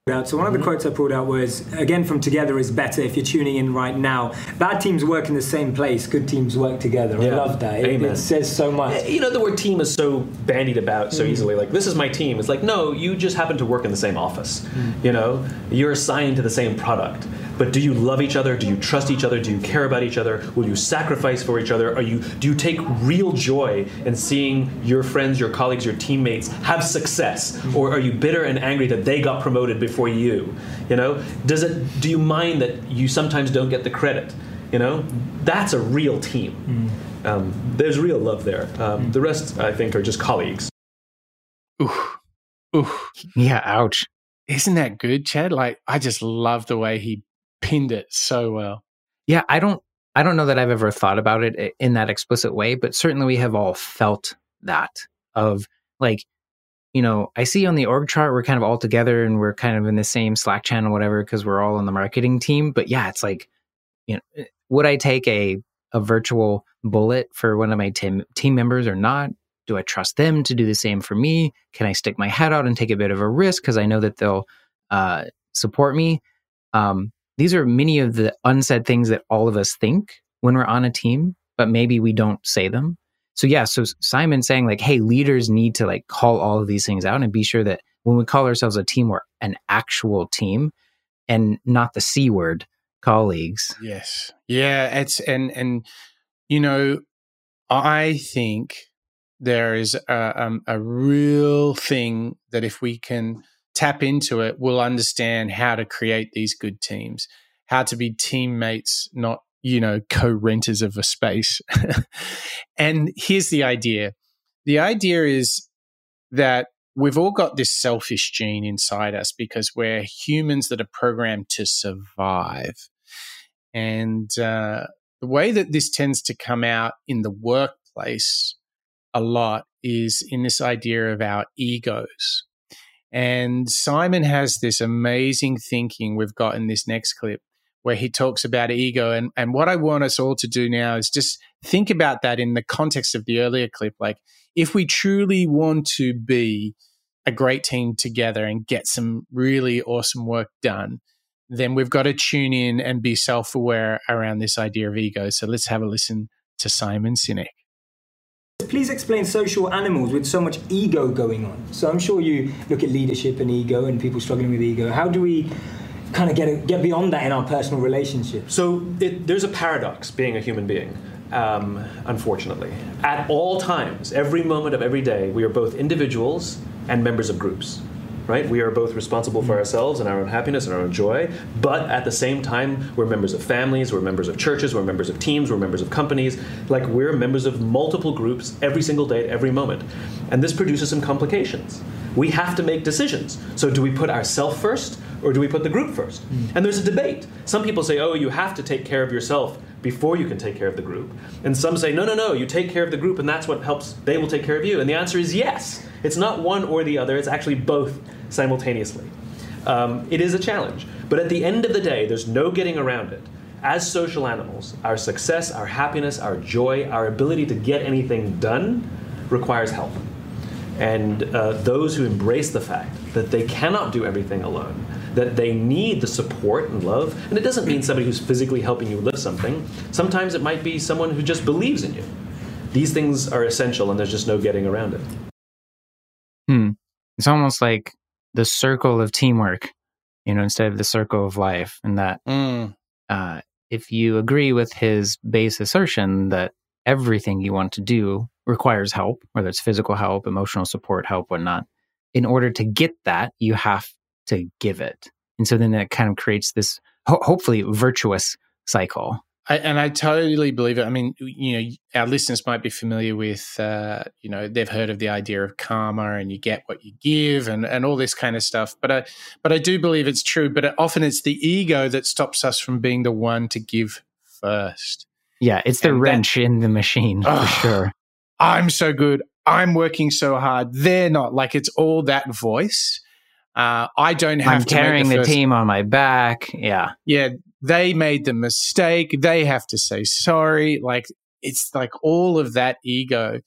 So one of the mm-hmm. quotes I pulled out was again from Together is better. If you're tuning in right now, bad teams work in the same place. Good teams work together. Yeah. I love that. It, it says so much. Eh, you know, the word team is so bandied about so mm. easily. Like, this is my team. It's like, no, you just happen to work in the same office. Mm. You know, you're assigned to the same product. But do you love each other? Do you trust each other? Do you care about each other? Will you sacrifice for each other? Are you do you take real joy in seeing your friends, your colleagues, your teammates have success? Mm. Or are you bitter and angry that they got promoted before you? You know? Does it do you mind that you sometimes don't get the credit? You know? That's a real team. Um, there's real love there. Um, The rest, I think, are just colleagues. Ooh, ooh. Yeah, ouch. Isn't that good, Chad? Like, I just love the way he pinned it so well. Yeah, I don't I don't know that I've ever thought about it in that explicit way, but certainly we have all felt that of like you know, I see on the org chart we're kind of all together and we're kind of in the same Slack channel whatever because we're all on the marketing team, but yeah, it's like you know, eh, would I take a a virtual bullet for one of my team team members or not? Do I trust them to do the same for me? Can I stick my head out and take a bit of a risk because I know that they'll uh, support me? Um, these are many of the unsaid things that all of us think when we're on a team, but maybe we don't say them. So yeah, so Simon saying like, hey, leaders need to like call all of these things out and be sure that when we call ourselves a team, we're an actual team and not the C word colleagues. Yes. Yeah, it's and and you know, I think there is a, um, a real thing that if we can tap into it, we'll understand how to create these good teams, how to be teammates, not you know co-renters of a space. and here's the idea: the idea is that we've all got this selfish gene inside us because we're humans that are programmed to survive. And uh, the way that this tends to come out in the workplace a lot is in this idea of our egos. And Simon has this amazing thinking we've got in this next clip where he talks about ego. And, and what I want us all to do now is just think about that in the context of the earlier clip. Like, if we truly want to be a great team together and get some really awesome work done, then we've got to tune in and be self aware around this idea of ego. So let's have a listen to Simon Sinek. Please explain social animals with so much ego going on. So I'm sure you look at leadership and ego and people struggling with ego. How do we kind of get a, get beyond that in our personal relationships? So it, there's a paradox being a human being, um, unfortunately. At all times, every moment of every day, we are both individuals and members of groups. Right? We are both responsible for ourselves and our own happiness and our own joy, but at the same time, we're members of families, we're members of churches, we're members of teams, we're members of companies. Like we're members of multiple groups every single day at every moment. And this produces some complications. We have to make decisions. So do we put ourselves first or do we put the group first? And there's a debate. Some people say, oh, you have to take care of yourself before you can take care of the group. And some say, no, no, no, you take care of the group and that's what helps, they will take care of you. And the answer is yes. It's not one or the other, it's actually both simultaneously. Um, it is a challenge. But at the end of the day, there's no getting around it. As social animals, our success, our happiness, our joy, our ability to get anything done requires help. And uh, those who embrace the fact that they cannot do everything alone, that they need the support and love, and it doesn't mean somebody who's physically helping you lift something. Sometimes it might be someone who just believes in you. These things are essential, and there's just no getting around it. Hmm. It's almost like the circle of teamwork, you know, instead of the circle of life. And that Mm. uh, if you agree with his base assertion that everything you want to do requires help, whether it's physical help, emotional support, help, whatnot, in order to get that, you have to give it. And so then that kind of creates this ho- hopefully virtuous cycle. I, and I totally believe it. I mean, you know, our listeners might be familiar with, uh, you know, they've heard of the idea of karma, and you get what you give, and and all this kind of stuff. But I, but I do believe it's true. But often it's the ego that stops us from being the one to give first. Yeah, it's the And that- wrench in the machine for sure. I'm so good. I'm working so hard. They're not. Like it's all that voice. Uh, I don't have I'm to carrying the, first- team on my back. Yeah. yeah, they made the mistake. They have to say sorry. Like it's like all of that ego.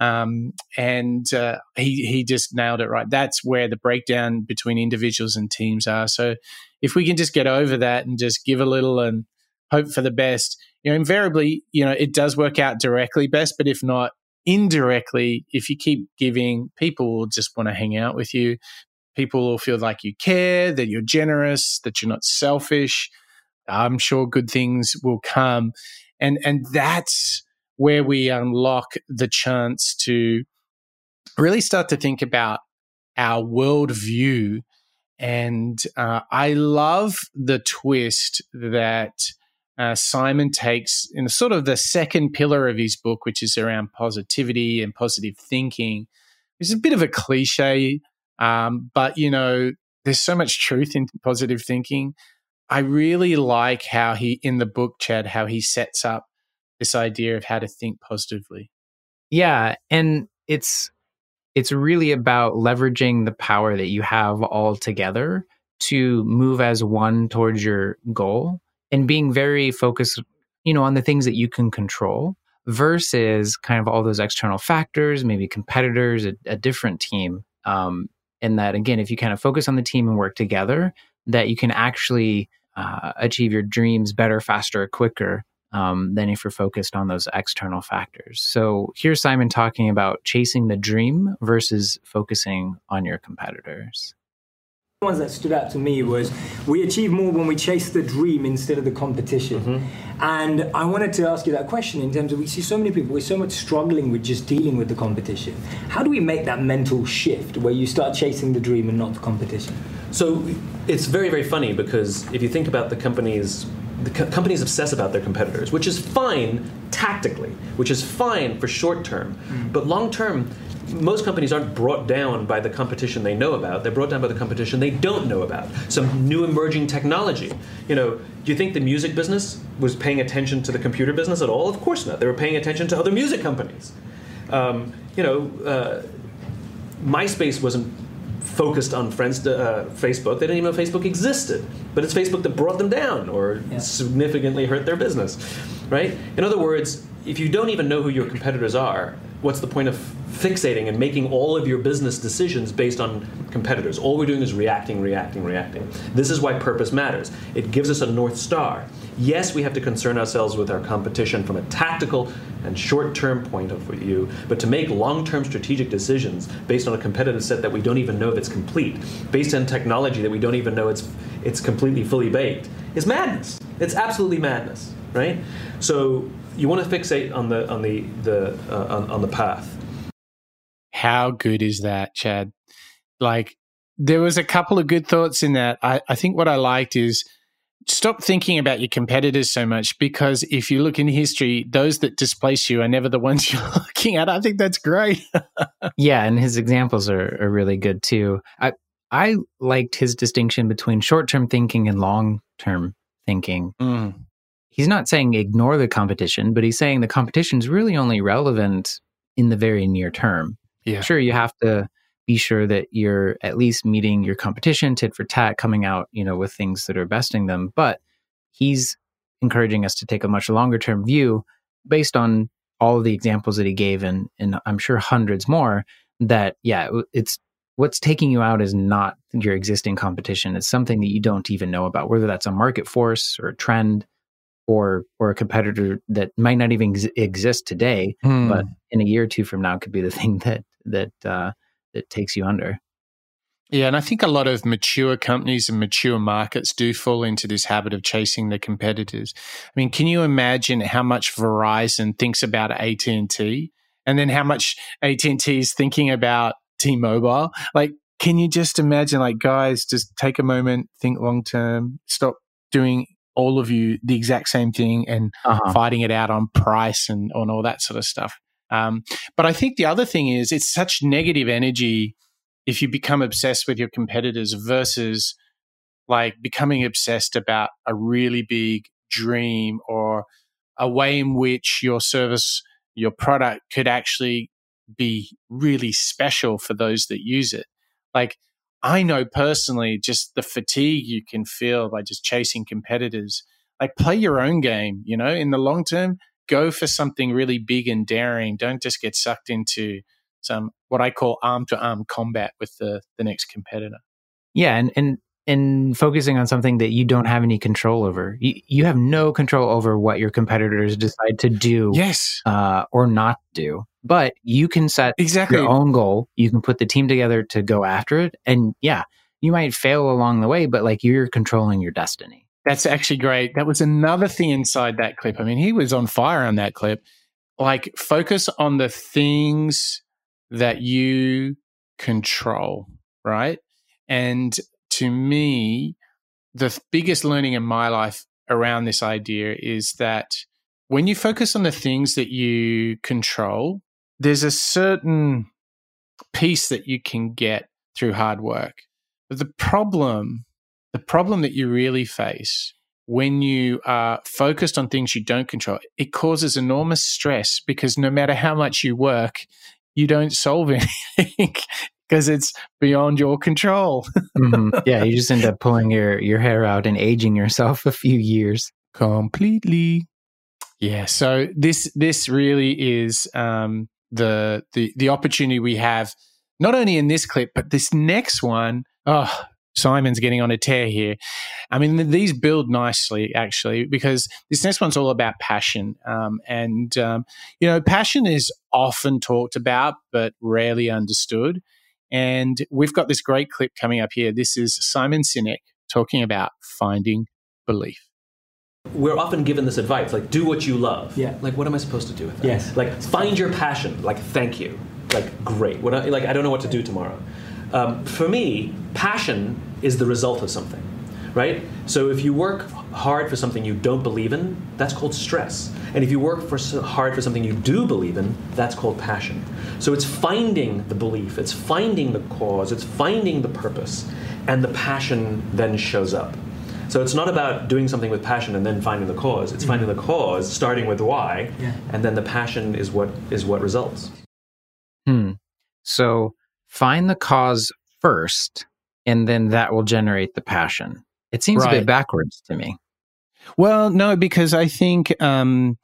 Um, and uh, he he just nailed it right. That's where the breakdown between individuals and teams are. So if we can just get over that and just give a little and hope for the best, you know, invariably, you know, it does work out directly best. But if not indirectly, if you keep giving, people will just want to hang out with you. People will feel like you care, that you're generous, that you're not selfish. I'm sure good things will come. And and that's where we unlock the chance to really start to think about our worldview. And uh, I love the twist that uh, Simon takes in sort of the second pillar of his book, which is around positivity and positive thinking. It's a bit of a cliche, um, but you know, there's so much truth in positive thinking. I really like how he, in the book, Chad, how he sets up this idea of how to think positively. Yeah, and it's it's really about leveraging the power that you have all together to move as one towards your goal and being very focused, you know, on the things that you can control versus kind of all those external factors, maybe competitors, a, a different team. Um, and that again, if you kind of focus on the team and work together, that you can actually uh, achieve your dreams better, faster, quicker um, than if you're focused on those external factors. So here's Simon talking about chasing the dream versus focusing on your competitors. The ones that stood out to me was we achieve more when we chase the dream instead of the competition. Mm-hmm. And I wanted to ask you that question in terms of we see so many people, we're so much struggling with just dealing with the competition. How do we make that mental shift where you start chasing the dream and not the competition? So it's very, very funny because if you think about the companies, the co- companies obsess about their competitors, which is fine tactically, which is fine for short term, mm. but long term. Most companies aren't brought down by the competition they know about. They're brought down by the competition they don't know about. Some new emerging technology. You know, do you think the music business was paying attention to the computer business at all? Of course not. They were paying attention to other music companies. Um, you know, uh, MySpace wasn't focused on friends, uh, Facebook. They didn't even know Facebook existed, but it's Facebook that brought them down or Yeah. significantly hurt their business, right? In other words, if you don't even know who your competitors are, what's the point of fixating and making all of your business decisions based on competitors? All we're doing is reacting, reacting, reacting. This is why purpose matters. It gives us a north star. Yes, we have to concern ourselves with our competition from a tactical and short-term point of view, but to make long-term strategic decisions based on a competitive set that we don't even know if it's complete, based on technology that we don't even know it's it's completely fully baked, is madness. It's absolutely madness, right? So you want to fixate on the on the the uh, on, on the path. How good is that, Chad? Like, there was a couple of good thoughts in that. I, I think what I liked is stop thinking about your competitors so much because if you look in history, those that displace you are never the ones you're looking at. I think that's great. Yeah, and his examples are, are really good too. I I liked his distinction between short term thinking and long term thinking. Mm. He's not saying ignore the competition, but he's saying the competition is really only relevant in the very near term. Yeah. Sure, you have to be sure that you're at least meeting your competition tit for tat, coming out, you know, with things that are besting them. But he's encouraging us to take a much longer term view based on all of the examples that he gave and and I'm sure hundreds more that yeah, it's what's taking you out is not your existing competition. It's something that you don't even know about, whether that's a market force or a trend or or a competitor that might not even ex- exist today, Hmm. but in a year or two from now could be the thing that that uh, that takes you under. Yeah, and I think a lot of mature companies and mature markets do fall into this habit of chasing their competitors. I mean, can you imagine how much Verizon thinks about AT and T, and then how much AT and T is thinking about T-Mobile? Like, can you just imagine? Like, guys, just take a moment, think long term, stop doing all of you the exact same thing and Uh-huh. fighting it out on price and on all that sort of stuff. Um, but I think the other thing is it's such negative energy if you become obsessed with your competitors versus like becoming obsessed about a really big dream or a way in which your service, your product could actually be really special for those that use it. Like I know personally just the fatigue you can feel by just chasing competitors. Like play your own game, you know, in the long term, go for something really big and daring. Don't just get sucked into some what I call arm to arm combat with the, the next competitor. Yeah, and and and focusing on something that you don't have any control over. You, you have no control over what your competitors decide to do Yes. uh, or not do. But you can set Exactly. your own goal. You can put the team together to go after it. And yeah, you might fail along the way, but like you're controlling your destiny. That's actually great. That was another thing inside that clip. I mean, he was on fire on that clip. Like, focus on the things that you control, right? And to me, the biggest learning in my life around this idea is that when you focus on the things that you control, there's a certain peace that you can get through hard work. But the problem the problem that you really face when you are focused on things you don't control, it causes enormous stress because no matter how much you work, you don't solve anything because it's beyond your control. Mhm. Yeah, you just end up pulling your, your hair out and aging yourself a few years. Completely. Yeah. So this this really is um, the the the opportunity we have, not only in this clip, but this next one. Oh, Simon's getting on a tear here. I mean, these build nicely actually because this next one's all about passion, um, and um, you know, passion is often talked about but rarely understood. And we've got this great clip coming up here. This is Simon Sinek talking about finding belief. We're often given this advice, like do what you love. Yeah. Like what am I supposed to do with that? Yes. Like find your passion. Like thank you. Like great. What I, like I don't know what to do tomorrow. Um, for me, passion is the result of something, right? So if you work hard for something you don't believe in, that's called stress. And if you work for so hard for something you do believe in, that's called passion. So it's finding the belief, it's finding the cause, it's finding the purpose, and the passion then shows up. So it's not about doing something with passion and then finding the cause. It's finding the cause, starting with why, Yeah. and then the passion is what is what results. Hmm. So find the cause first, and then that will generate the passion. It seems a bit backwards to me. Well, no, because I think um,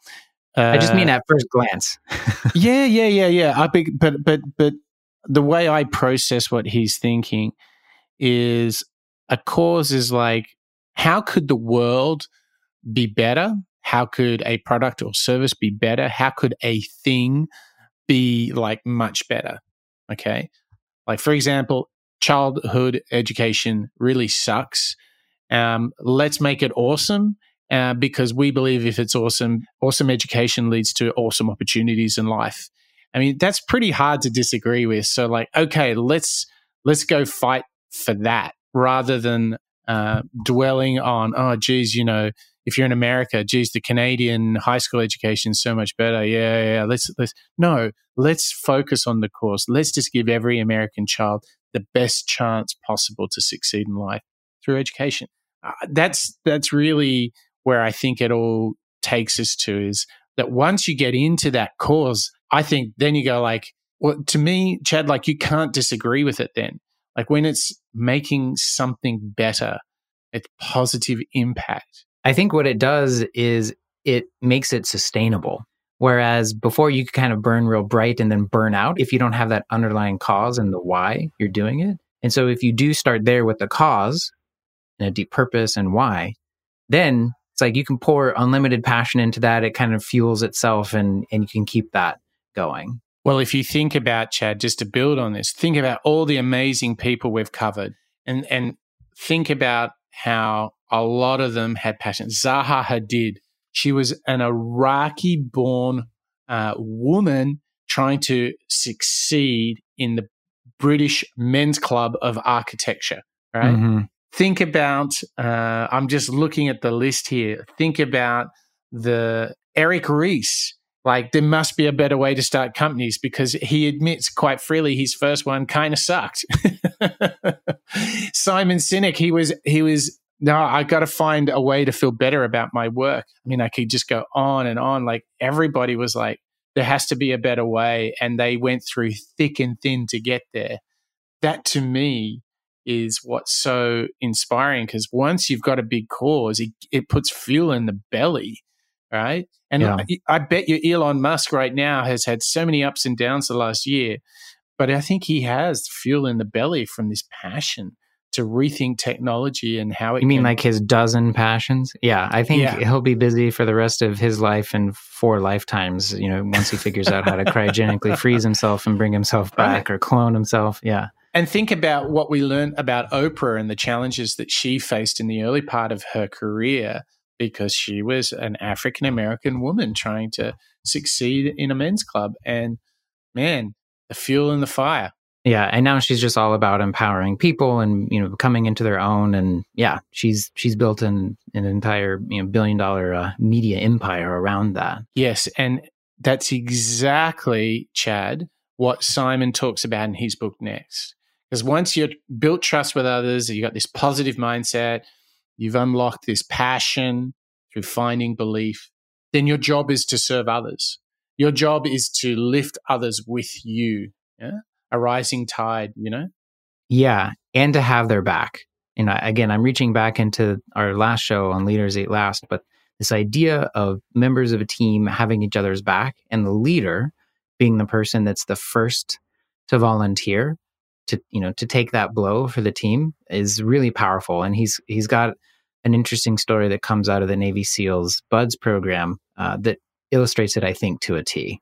uh, I just mean at first glance. yeah, yeah, yeah, yeah. I big, but but but the way I process what he's thinking is a cause is like how could the world be better? How could a product or service be better? How could a thing be like much better? Okay. Like for example, childhood education really sucks. Um, let's make it awesome uh, because we believe if it's awesome, awesome education leads to awesome opportunities in life. I mean, that's pretty hard to disagree with. So, like, okay, let's let's go fight for that rather than uh, dwelling on, oh, geez, you know, if you're in America, geez, the Canadian high school education is so much better. Yeah, yeah, yeah. Let's let's no, let's focus on the course. Let's just give every American child the best chance possible to succeed in life through education. Uh, that's that's really where I think it all takes us to is that once you get into that cause, I think then you go like, well, to me, Chad, like you can't disagree with it then. Like when it's making something better, it's positive impact. I think what it does is it makes it sustainable. Whereas before you could kind of burn real bright and then burn out if you don't have that underlying cause and the why you're doing it. And so if you do start there with the cause and a deep purpose and why, then it's like you can pour unlimited passion into that. It kind of fuels itself and, and you can keep that going. Well, if you think about Chad, just to build on this, think about all the amazing people we've covered and, and think about how a lot of them had passion. Zaha Hadid, she was an Iraqi born uh, woman trying to succeed in the British men's club of architecture, right? Mhm. think about, uh, I'm just looking at the list here. Think about the Eric Ries. Like, there must be a better way to start companies because he admits quite freely his first one kind of sucked. Simon Sinek, he was, he was, no, I got to find a way to feel better about my work. I mean, I could just go on and on. Like, everybody was like, there has to be a better way. And they went through thick and thin to get there. That to me is what's so inspiring because once you've got a big cause, it, it puts fuel in the belly, right? And Yeah. I, I bet you Elon Musk right now has had so many ups and downs the last year, but I think he has fuel in the belly from this passion to rethink technology and how it. You mean can- like his dozen passions? Yeah, I think Yeah. he'll be busy for the rest of his life and four lifetimes. You know, once he figures out how to cryogenically freeze himself and bring himself back or clone himself. Yeah, And think about what we learned about Oprah and the challenges that she faced in the early part of her career because she was an African American woman trying to succeed in a men's club. And man, the fuel and the fire. Yeah. And now she's just all about empowering people and you know coming into their own. And yeah, she's she's built an an entire you know billion dollar uh, media empire around that. Yes. And that's exactly, Chad, what Simon talks about in his book next. Because once you've built trust with others, you've got this positive mindset, you've unlocked this passion through finding belief, then your job is to serve others. Your job is to lift others with you. Yeah. A rising tide, you know? Yeah, and to have their back. And I, again, I'm reaching back into our last show on Leaders Eat Last, but this idea of members of a team having each other's back and the leader being the person that's the first to volunteer to you know to take that blow for the team is really powerful and he's he's got an interesting story that comes out of the Navy SEALs Buds program uh, that illustrates it I think to a T.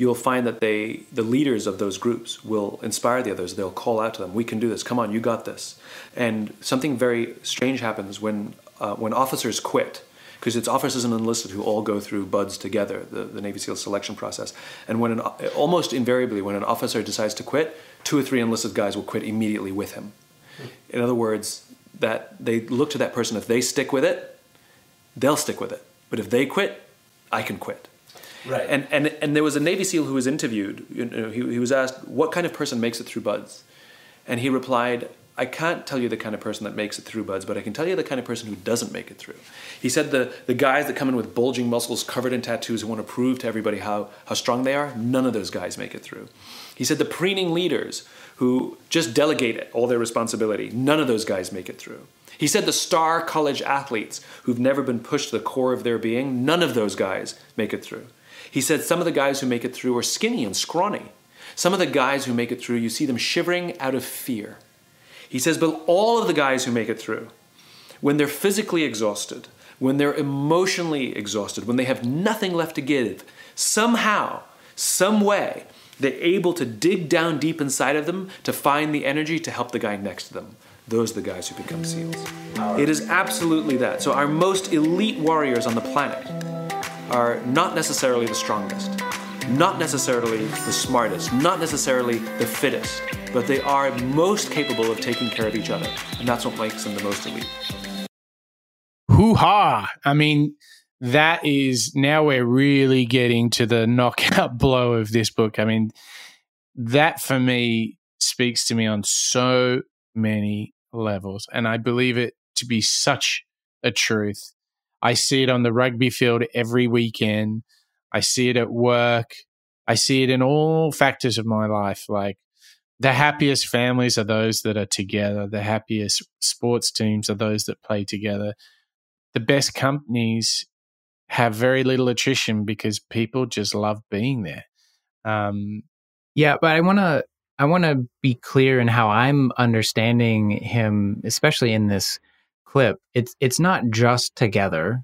you'll find that they the leaders of those groups will inspire the others. They'll call out to them we can do this. Come on you got this. And something very strange happens when uh, when officers quit because it's officers and enlisted who all go through buds together the, the navy seal selection process. And when an almost invariably when an officer decides to quit two or three enlisted guys will quit immediately with him. In other words that they look to that person if they stick with it they'll stick with it. But if they quit i can quit Right. and, and and there was a Navy SEAL who was interviewed. You know, he, he was asked, "What kind of person makes it through buds?" And he replied, "I can't tell you the kind of person that makes it through buds, but I can tell you the kind of person who doesn't make it through." He said the the guys that come in with bulging muscles, covered in tattoos, who want to prove to everybody how how strong they are, none of those guys make it through. He said the preening leaders who just delegate all their responsibility, none of those guys make it through. He said the star college athletes who've never been pushed to the core of their being, none of those guys make it through. He said some of the guys who make it through are skinny and scrawny. Some of the guys who make it through, you see them shivering out of fear. He says, but all of the guys who make it through, when they're physically exhausted, when they're emotionally exhausted, when they have nothing left to give, somehow, some way, they're able to dig down deep inside of them to find the energy to help the guy next to them. Those are the guys who become SEALs. It is absolutely that. So, our most elite warriors on the planet are not necessarily the strongest, not necessarily the smartest, not necessarily the fittest, but they are most capable of taking care of each other. And that's what makes them the most elite. Hoo ha. I mean, that is now we're really getting to the knockout blow of this book. I mean, that for me speaks to me on so many levels. And I believe it to be such a truth. I see it on the rugby field every weekend. I see it at work. I see it in all factors of my life. Like the happiest families are those that are together. The happiest sports teams are those that play together. The best companies have very little attrition because people just love being there. Um, Yeah, but I want to I want to be clear in how I'm understanding him, especially in this clip. It's it's not just together.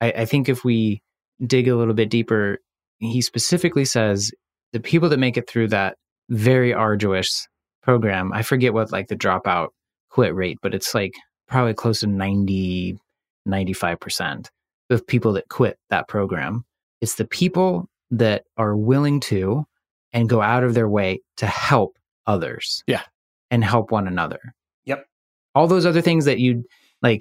I, I think if we dig a little bit deeper, he specifically says the people that make it through that very arduous program. I forget what like the dropout quit rate, but it's like probably close to 90, 95% of people that quit that program. It's the people that are willing to and go out of their way to help others. Yeah. And help one another. Yep. all those other things that you like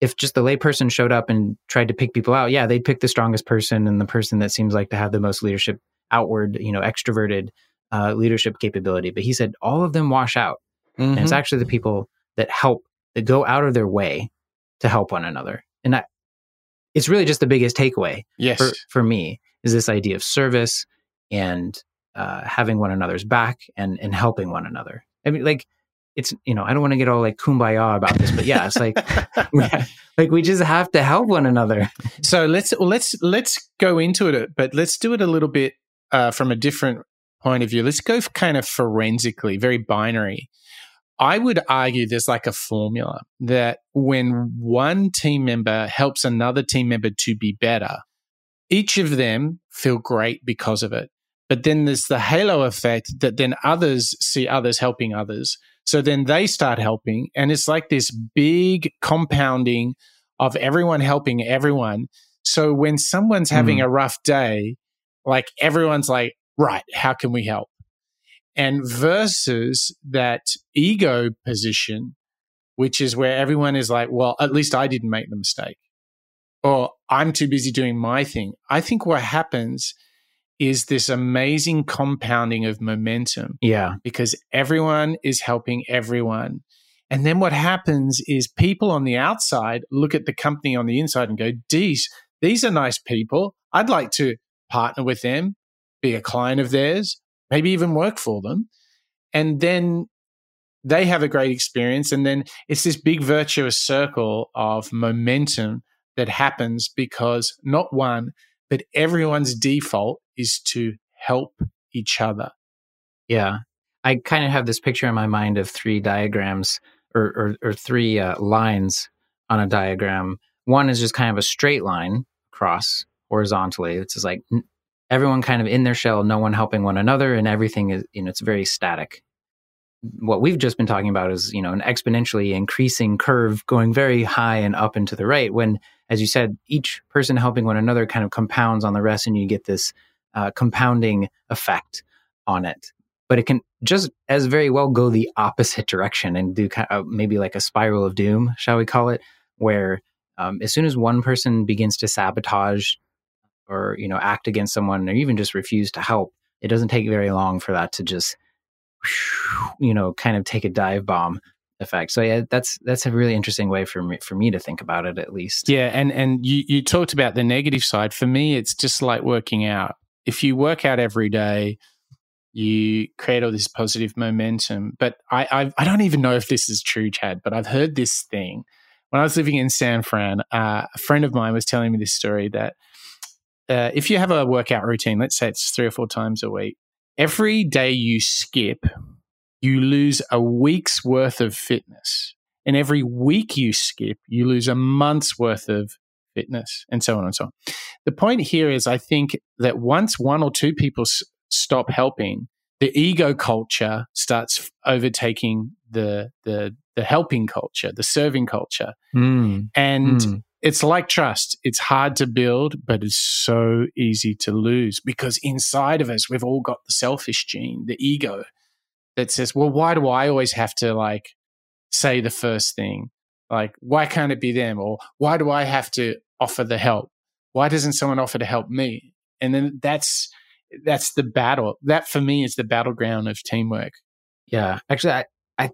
if just the layperson showed up and tried to pick people out, yeah, they'd pick the strongest person and the person that seems like to have the most leadership outward, you know, extroverted uh, leadership capability. But he said all of them wash out. Mm-hmm. And it's mm-hmm. actually the people that help, that go out of their way to help one another. And that, it's really just the biggest takeaway yes. for, for me is this idea of service and uh, having one another's back and, and helping one another. I mean, like, it's you know I don't want to get all like kumbaya about this, but yeah, it's like like we just have to help one another. So let's let's let's go into it, but let's do it a little bit uh, from a different point of view. Let's go kind of forensically, very binary. I would argue there's like a formula that when one team member helps another team member to be better, each of them feel great because of it. But then there's the halo effect that then others see others helping others. So then they start helping. And it's like this big compounding of everyone helping everyone. So when someone's having mm. a rough day, like everyone's like, right, how can we help? And versus that ego position, which is where everyone is like, well, at least I didn't make the mistake or I'm too busy doing my thing. I think what happens is this amazing compounding of momentum. Yeah. Because everyone is helping everyone. And then what happens is people on the outside look at the company on the inside and go, these, these are nice people. I'd like to partner with them, be a client of theirs, maybe even work for them. And then they have a great experience. And then it's this big virtuous circle of momentum that happens because not one, but everyone's default is to help each other. Yeah. I kind of have this picture in my mind of three diagrams or, or, or three uh, lines on a diagram. One is just kind of a straight line across horizontally. It's just like everyone kind of in their shell, no one helping one another, and everything is, you know, it's very static. What we've just been talking about is, you know, an exponentially increasing curve going very high and up and to the right when as you said, each person helping one another kind of compounds on the rest, and you get this uh, compounding effect on it. But it can just as very well go the opposite direction and do kind of maybe like a spiral of doom, shall we call it, where um, as soon as one person begins to sabotage or you know act against someone or even just refuse to help, it doesn't take very long for that to just you know kind of take a dive bomb effect. So yeah, that's that's a really interesting way for me for me to think about it at least. Yeah, and and you you talked about the negative side. For me, it's just like working out. If you work out every day, you create all this positive momentum. But I I, I don't even know if this is true, Chad. But I've heard this thing when I was living in San Fran. Uh, a friend of mine was telling me this story that. Uh, if you have a workout routine, let's say it's three or four times a week, every day you skip, you lose a week's worth of fitness. And every week you skip, you lose a month's worth of fitness, and so on and so on. The point here is I think that once one or two people s- stop helping, the ego culture starts overtaking the, the, the helping culture, the serving culture. Mm. And mm. it's like trust. It's hard to build, but it's so easy to lose because inside of us, we've all got the selfish gene, the ego that says, well, why do I always have to like say the first thing? Like, why can't it be them? Or why do I have to offer the help? Why doesn't someone offer to help me? And then that's that's the battle. That for me is the battleground of teamwork. Yeah, actually, I I,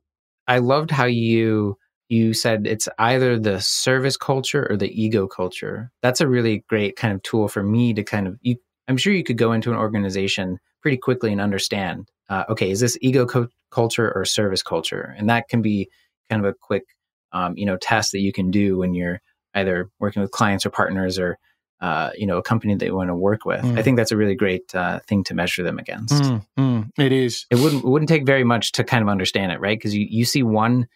I loved how you you said it's either the service culture or the ego culture. That's a really great kind of tool for me to kind of. You, I'm sure you could go into an organization pretty quickly and understand uh, okay, is this ego co- culture or service culture? And that can be kind of a quick, um, you know, test that you can do when you're either working with clients or partners or, uh, you know, a company that you want to work with. Mm. I think that's a really great uh, thing to measure them against. Mm, mm, it is. It wouldn't it wouldn't take very much to kind of understand it, right? Because you, you see one,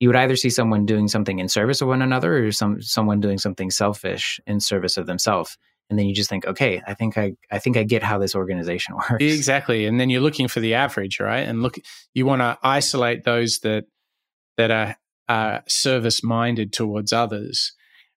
you would either see someone doing something in service of one another, or some someone doing something selfish in service of themselves and then you just think okay i think i i think i get how this organization works exactly and then you're looking for the average right and look you want to isolate those that that are, are service minded towards others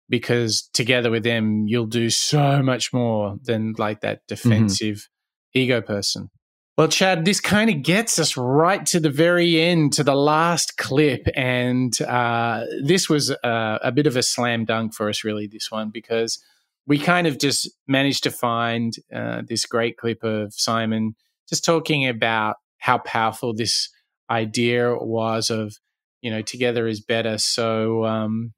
because together with them you'll do so much more than like that mm-hmm. defensive mm-hmm. ego person Well, Chad, this kind of gets us right to the very end, to the last clip. And uh, this was a, a, bit of a slam dunk for us, really, this one, because we kind of just managed to find uh, this great clip of Simon just talking about how powerful this idea was of, you know, together is better. So um,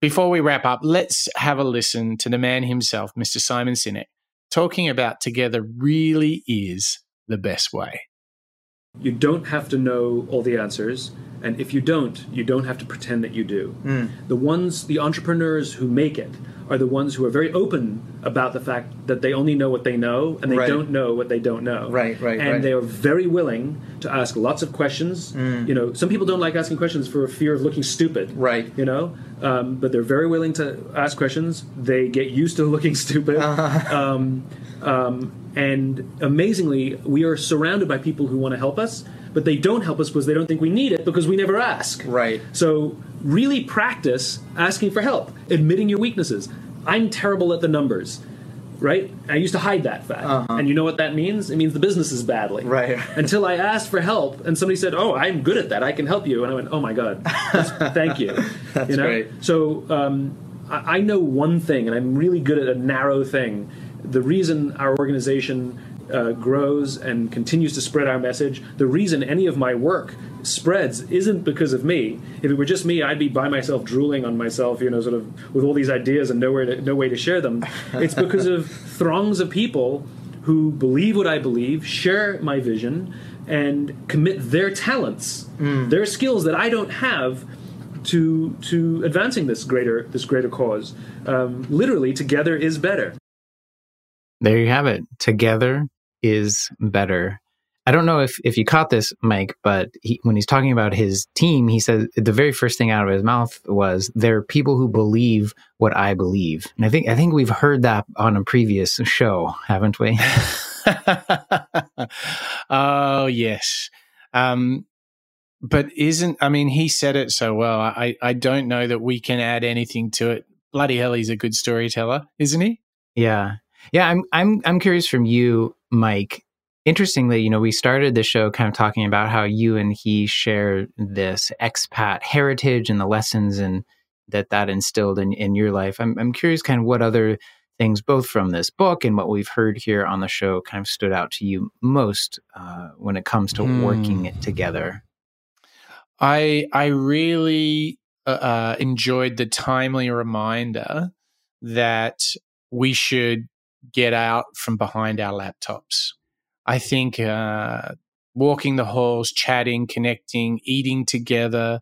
before we wrap up, let's have a listen to the man himself, Mr. Simon Sinek, talking about together really is the best way. You don't have to know all the answers, and if you don't, you don't have to pretend that you do. Mm. The ones, the entrepreneurs who make it, are the ones who are very open about the fact that they only know what they know and they right. don't know what they don't know. Right, right, and right. they are very willing to ask lots of questions. Mm. You know, some people don't like asking questions for fear of looking stupid. Right. You know, um, but they're very willing to ask questions. They get used to looking stupid. Uh-huh. Um, um, and amazingly, we are surrounded by people who want to help us but they don't help us because they don't think we need it because we never ask. Right. So really practice asking for help, admitting your weaknesses. I'm terrible at the numbers. Right? I used to hide that fact. Uh-huh. And you know what that means? It means the business is badly. Right. Until I asked for help and somebody said, Oh, I'm good at that. I can help you. And I went, Oh my God. thank you. That's you know? great. So um, I, I know one thing, and I'm really good at a narrow thing. The reason our organization uh, grows and continues to spread our message, the reason any of my work spreads isn't because of me. If it were just me, I'd be by myself drooling on myself, you know, sort of with all these ideas and nowhere to, no way to share them. It's because of throngs of people who believe what I believe, share my vision, and commit their talents, mm. their skills that I don't have to to advancing this greater this greater cause. Um, literally, together is better. There you have it. Together is better. I don't know if, if you caught this, Mike, but he, when he's talking about his team, he says the very first thing out of his mouth was, "There are people who believe what I believe," and I think I think we've heard that on a previous show, haven't we? oh yes, um, but isn't I mean he said it so well. I I don't know that we can add anything to it. Bloody hell, he's a good storyteller, isn't he? Yeah, yeah. I'm I'm I'm curious from you, Mike interestingly, you know, we started the show kind of talking about how you and he share this expat heritage and the lessons and that that instilled in, in your life. I'm, I'm curious kind of what other things, both from this book and what we've heard here on the show, kind of stood out to you most uh, when it comes to mm. working it together. I I really uh, uh, enjoyed the timely reminder that we should get out from behind our laptops I think uh, walking the halls, chatting, connecting, eating together.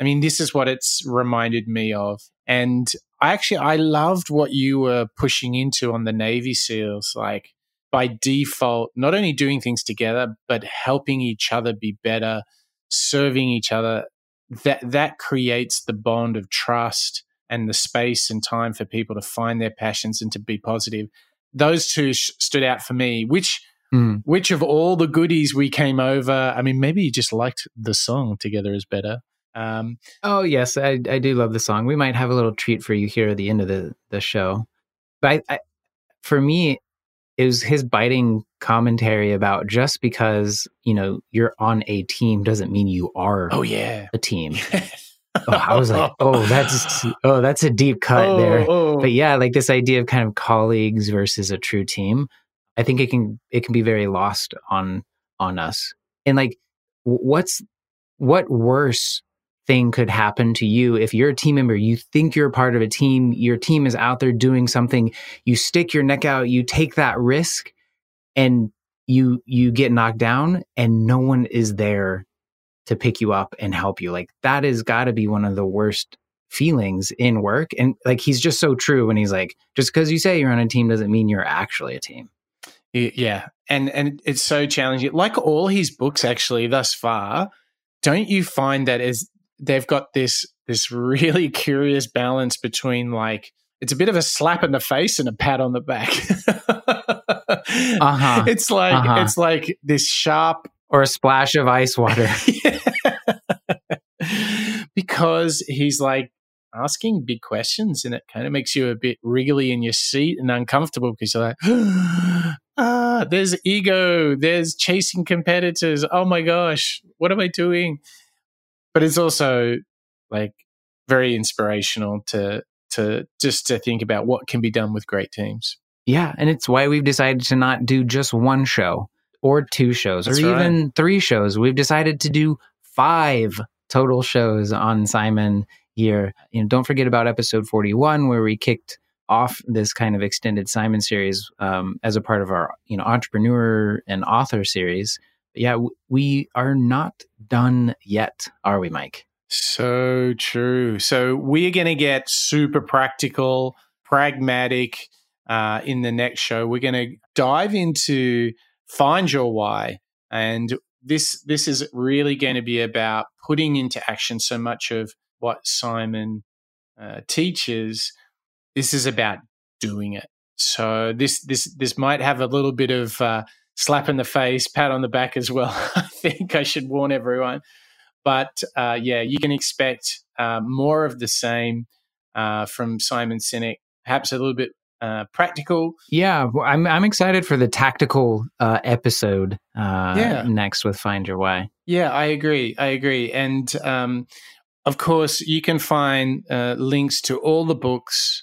I mean, this is what it's reminded me of. And I actually, I loved what you were pushing into on the Navy SEALs. Like by default, not only doing things together, but helping each other be better, serving each other. That, that creates the bond of trust and the space and time for people to find their passions and to be positive. Those two sh- stood out for me, which Mm. Which of all the goodies we came over? I mean, maybe you just liked the song "Together Is Better." Um, oh yes, I, I do love the song. We might have a little treat for you here at the end of the the show. But I, I, for me, it was his biting commentary about just because you know you're on a team doesn't mean you are. Oh yeah, a team. oh, I was like, oh, that's oh, that's a deep cut oh, there. Oh. But yeah, like this idea of kind of colleagues versus a true team. I think it can it can be very lost on on us. And like, what's what worse thing could happen to you if you're a team member? You think you're part of a team. Your team is out there doing something. You stick your neck out. You take that risk, and you you get knocked down, and no one is there to pick you up and help you. Like that has got to be one of the worst feelings in work. And like he's just so true when he's like, just because you say you're on a team doesn't mean you're actually a team. Yeah, and and it's so challenging. Like all his books, actually, thus far, don't you find that as they've got this this really curious balance between like it's a bit of a slap in the face and a pat on the back. uh-huh. It's like uh-huh. it's like this sharp or a splash of ice water. because he's like asking big questions and it kind of makes you a bit wriggly in your seat and uncomfortable because you're like ah, there's ego, there's chasing competitors. Oh my gosh, what am I doing? But it's also like very inspirational to to just to think about what can be done with great teams. Yeah, and it's why we've decided to not do just one show or two shows That's or right. even three shows. We've decided to do five total shows on Simon here. You know, don't forget about episode 41 where we kicked off this kind of extended Simon series um, as a part of our, you know, entrepreneur and author series. But yeah, w- we are not done yet, are we, Mike? So true. So we're going to get super practical, pragmatic uh, in the next show. We're going to dive into find your why, and this this is really going to be about putting into action so much of what Simon uh, teaches. This is about doing it. So this this this might have a little bit of uh, slap in the face, pat on the back as well. I think I should warn everyone. But uh, yeah, you can expect uh, more of the same uh, from Simon Sinek, perhaps a little bit uh, practical. Yeah, well, I'm I'm excited for the tactical uh, episode uh, Yeah. next with Find Your Why. Yeah, I agree. I agree. And um, of course, you can find uh, links to all the books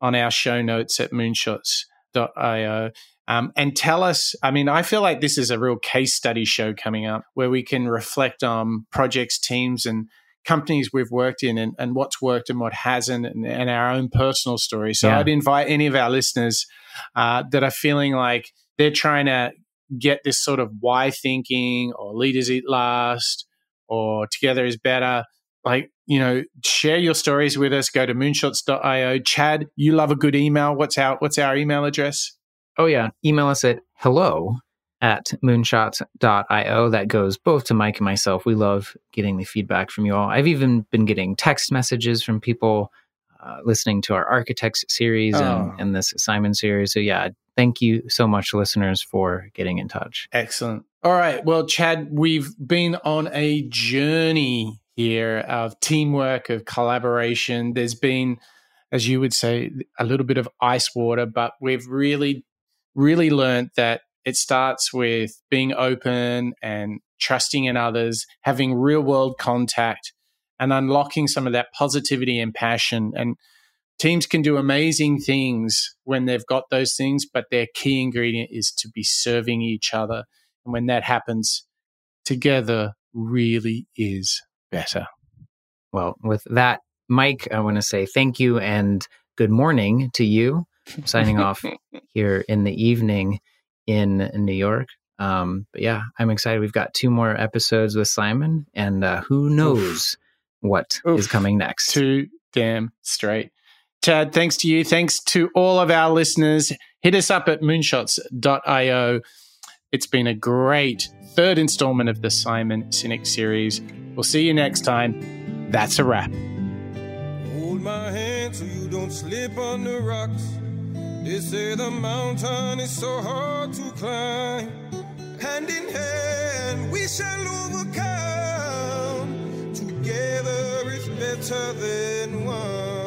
on our show notes at moonshots.io. Um, and tell us, I mean, I feel like this is a real case study show coming up where we can reflect on projects, teams, and companies we've worked in and, and what's worked and what hasn't, and, and our own personal stories. So Yeah. I'd invite any of our listeners uh, that are feeling like they're trying to get this sort of why thinking or leaders eat last or together is better. Like you know share your stories with us. Go to moonshots.io chad you love a good email. What's our what's our email address? Oh yeah, email us at hello at moonshot.io. That goes both to Mike and myself. We love getting the feedback from you all. I've even been getting text messages from people uh, listening to our Architects series Oh. and, and this Simon series. So yeah, thank you so much, listeners, for getting in touch. excellent all right well chad we've been on a journey here of teamwork of collaboration there's been as you would say a little bit of ice water but we've really really learned that it starts with being open and trusting in others, having real world contact, and unlocking some of that positivity and passion. And teams can do amazing things when they've got those things, but their key ingredient is to be serving each other. And when that happens, together really is better. Well, with that, Mike, I want to say thank you and good morning to you. I'm signing off here in the evening in New York. Um, but yeah, I'm excited. We've got two more episodes with Simon, and uh, who knows what is Oof. coming next. Too damn straight. Chad, thanks to you. Thanks to all of our listeners. Hit us up at moonshots.io. It's been a great third installment of the Simon Sinek series. We'll see you next time. That's a wrap. Hold my hand so you don't slip on the rocks. They say the mountain is so hard to climb. Hand in hand, we shall overcome. Together is better than one.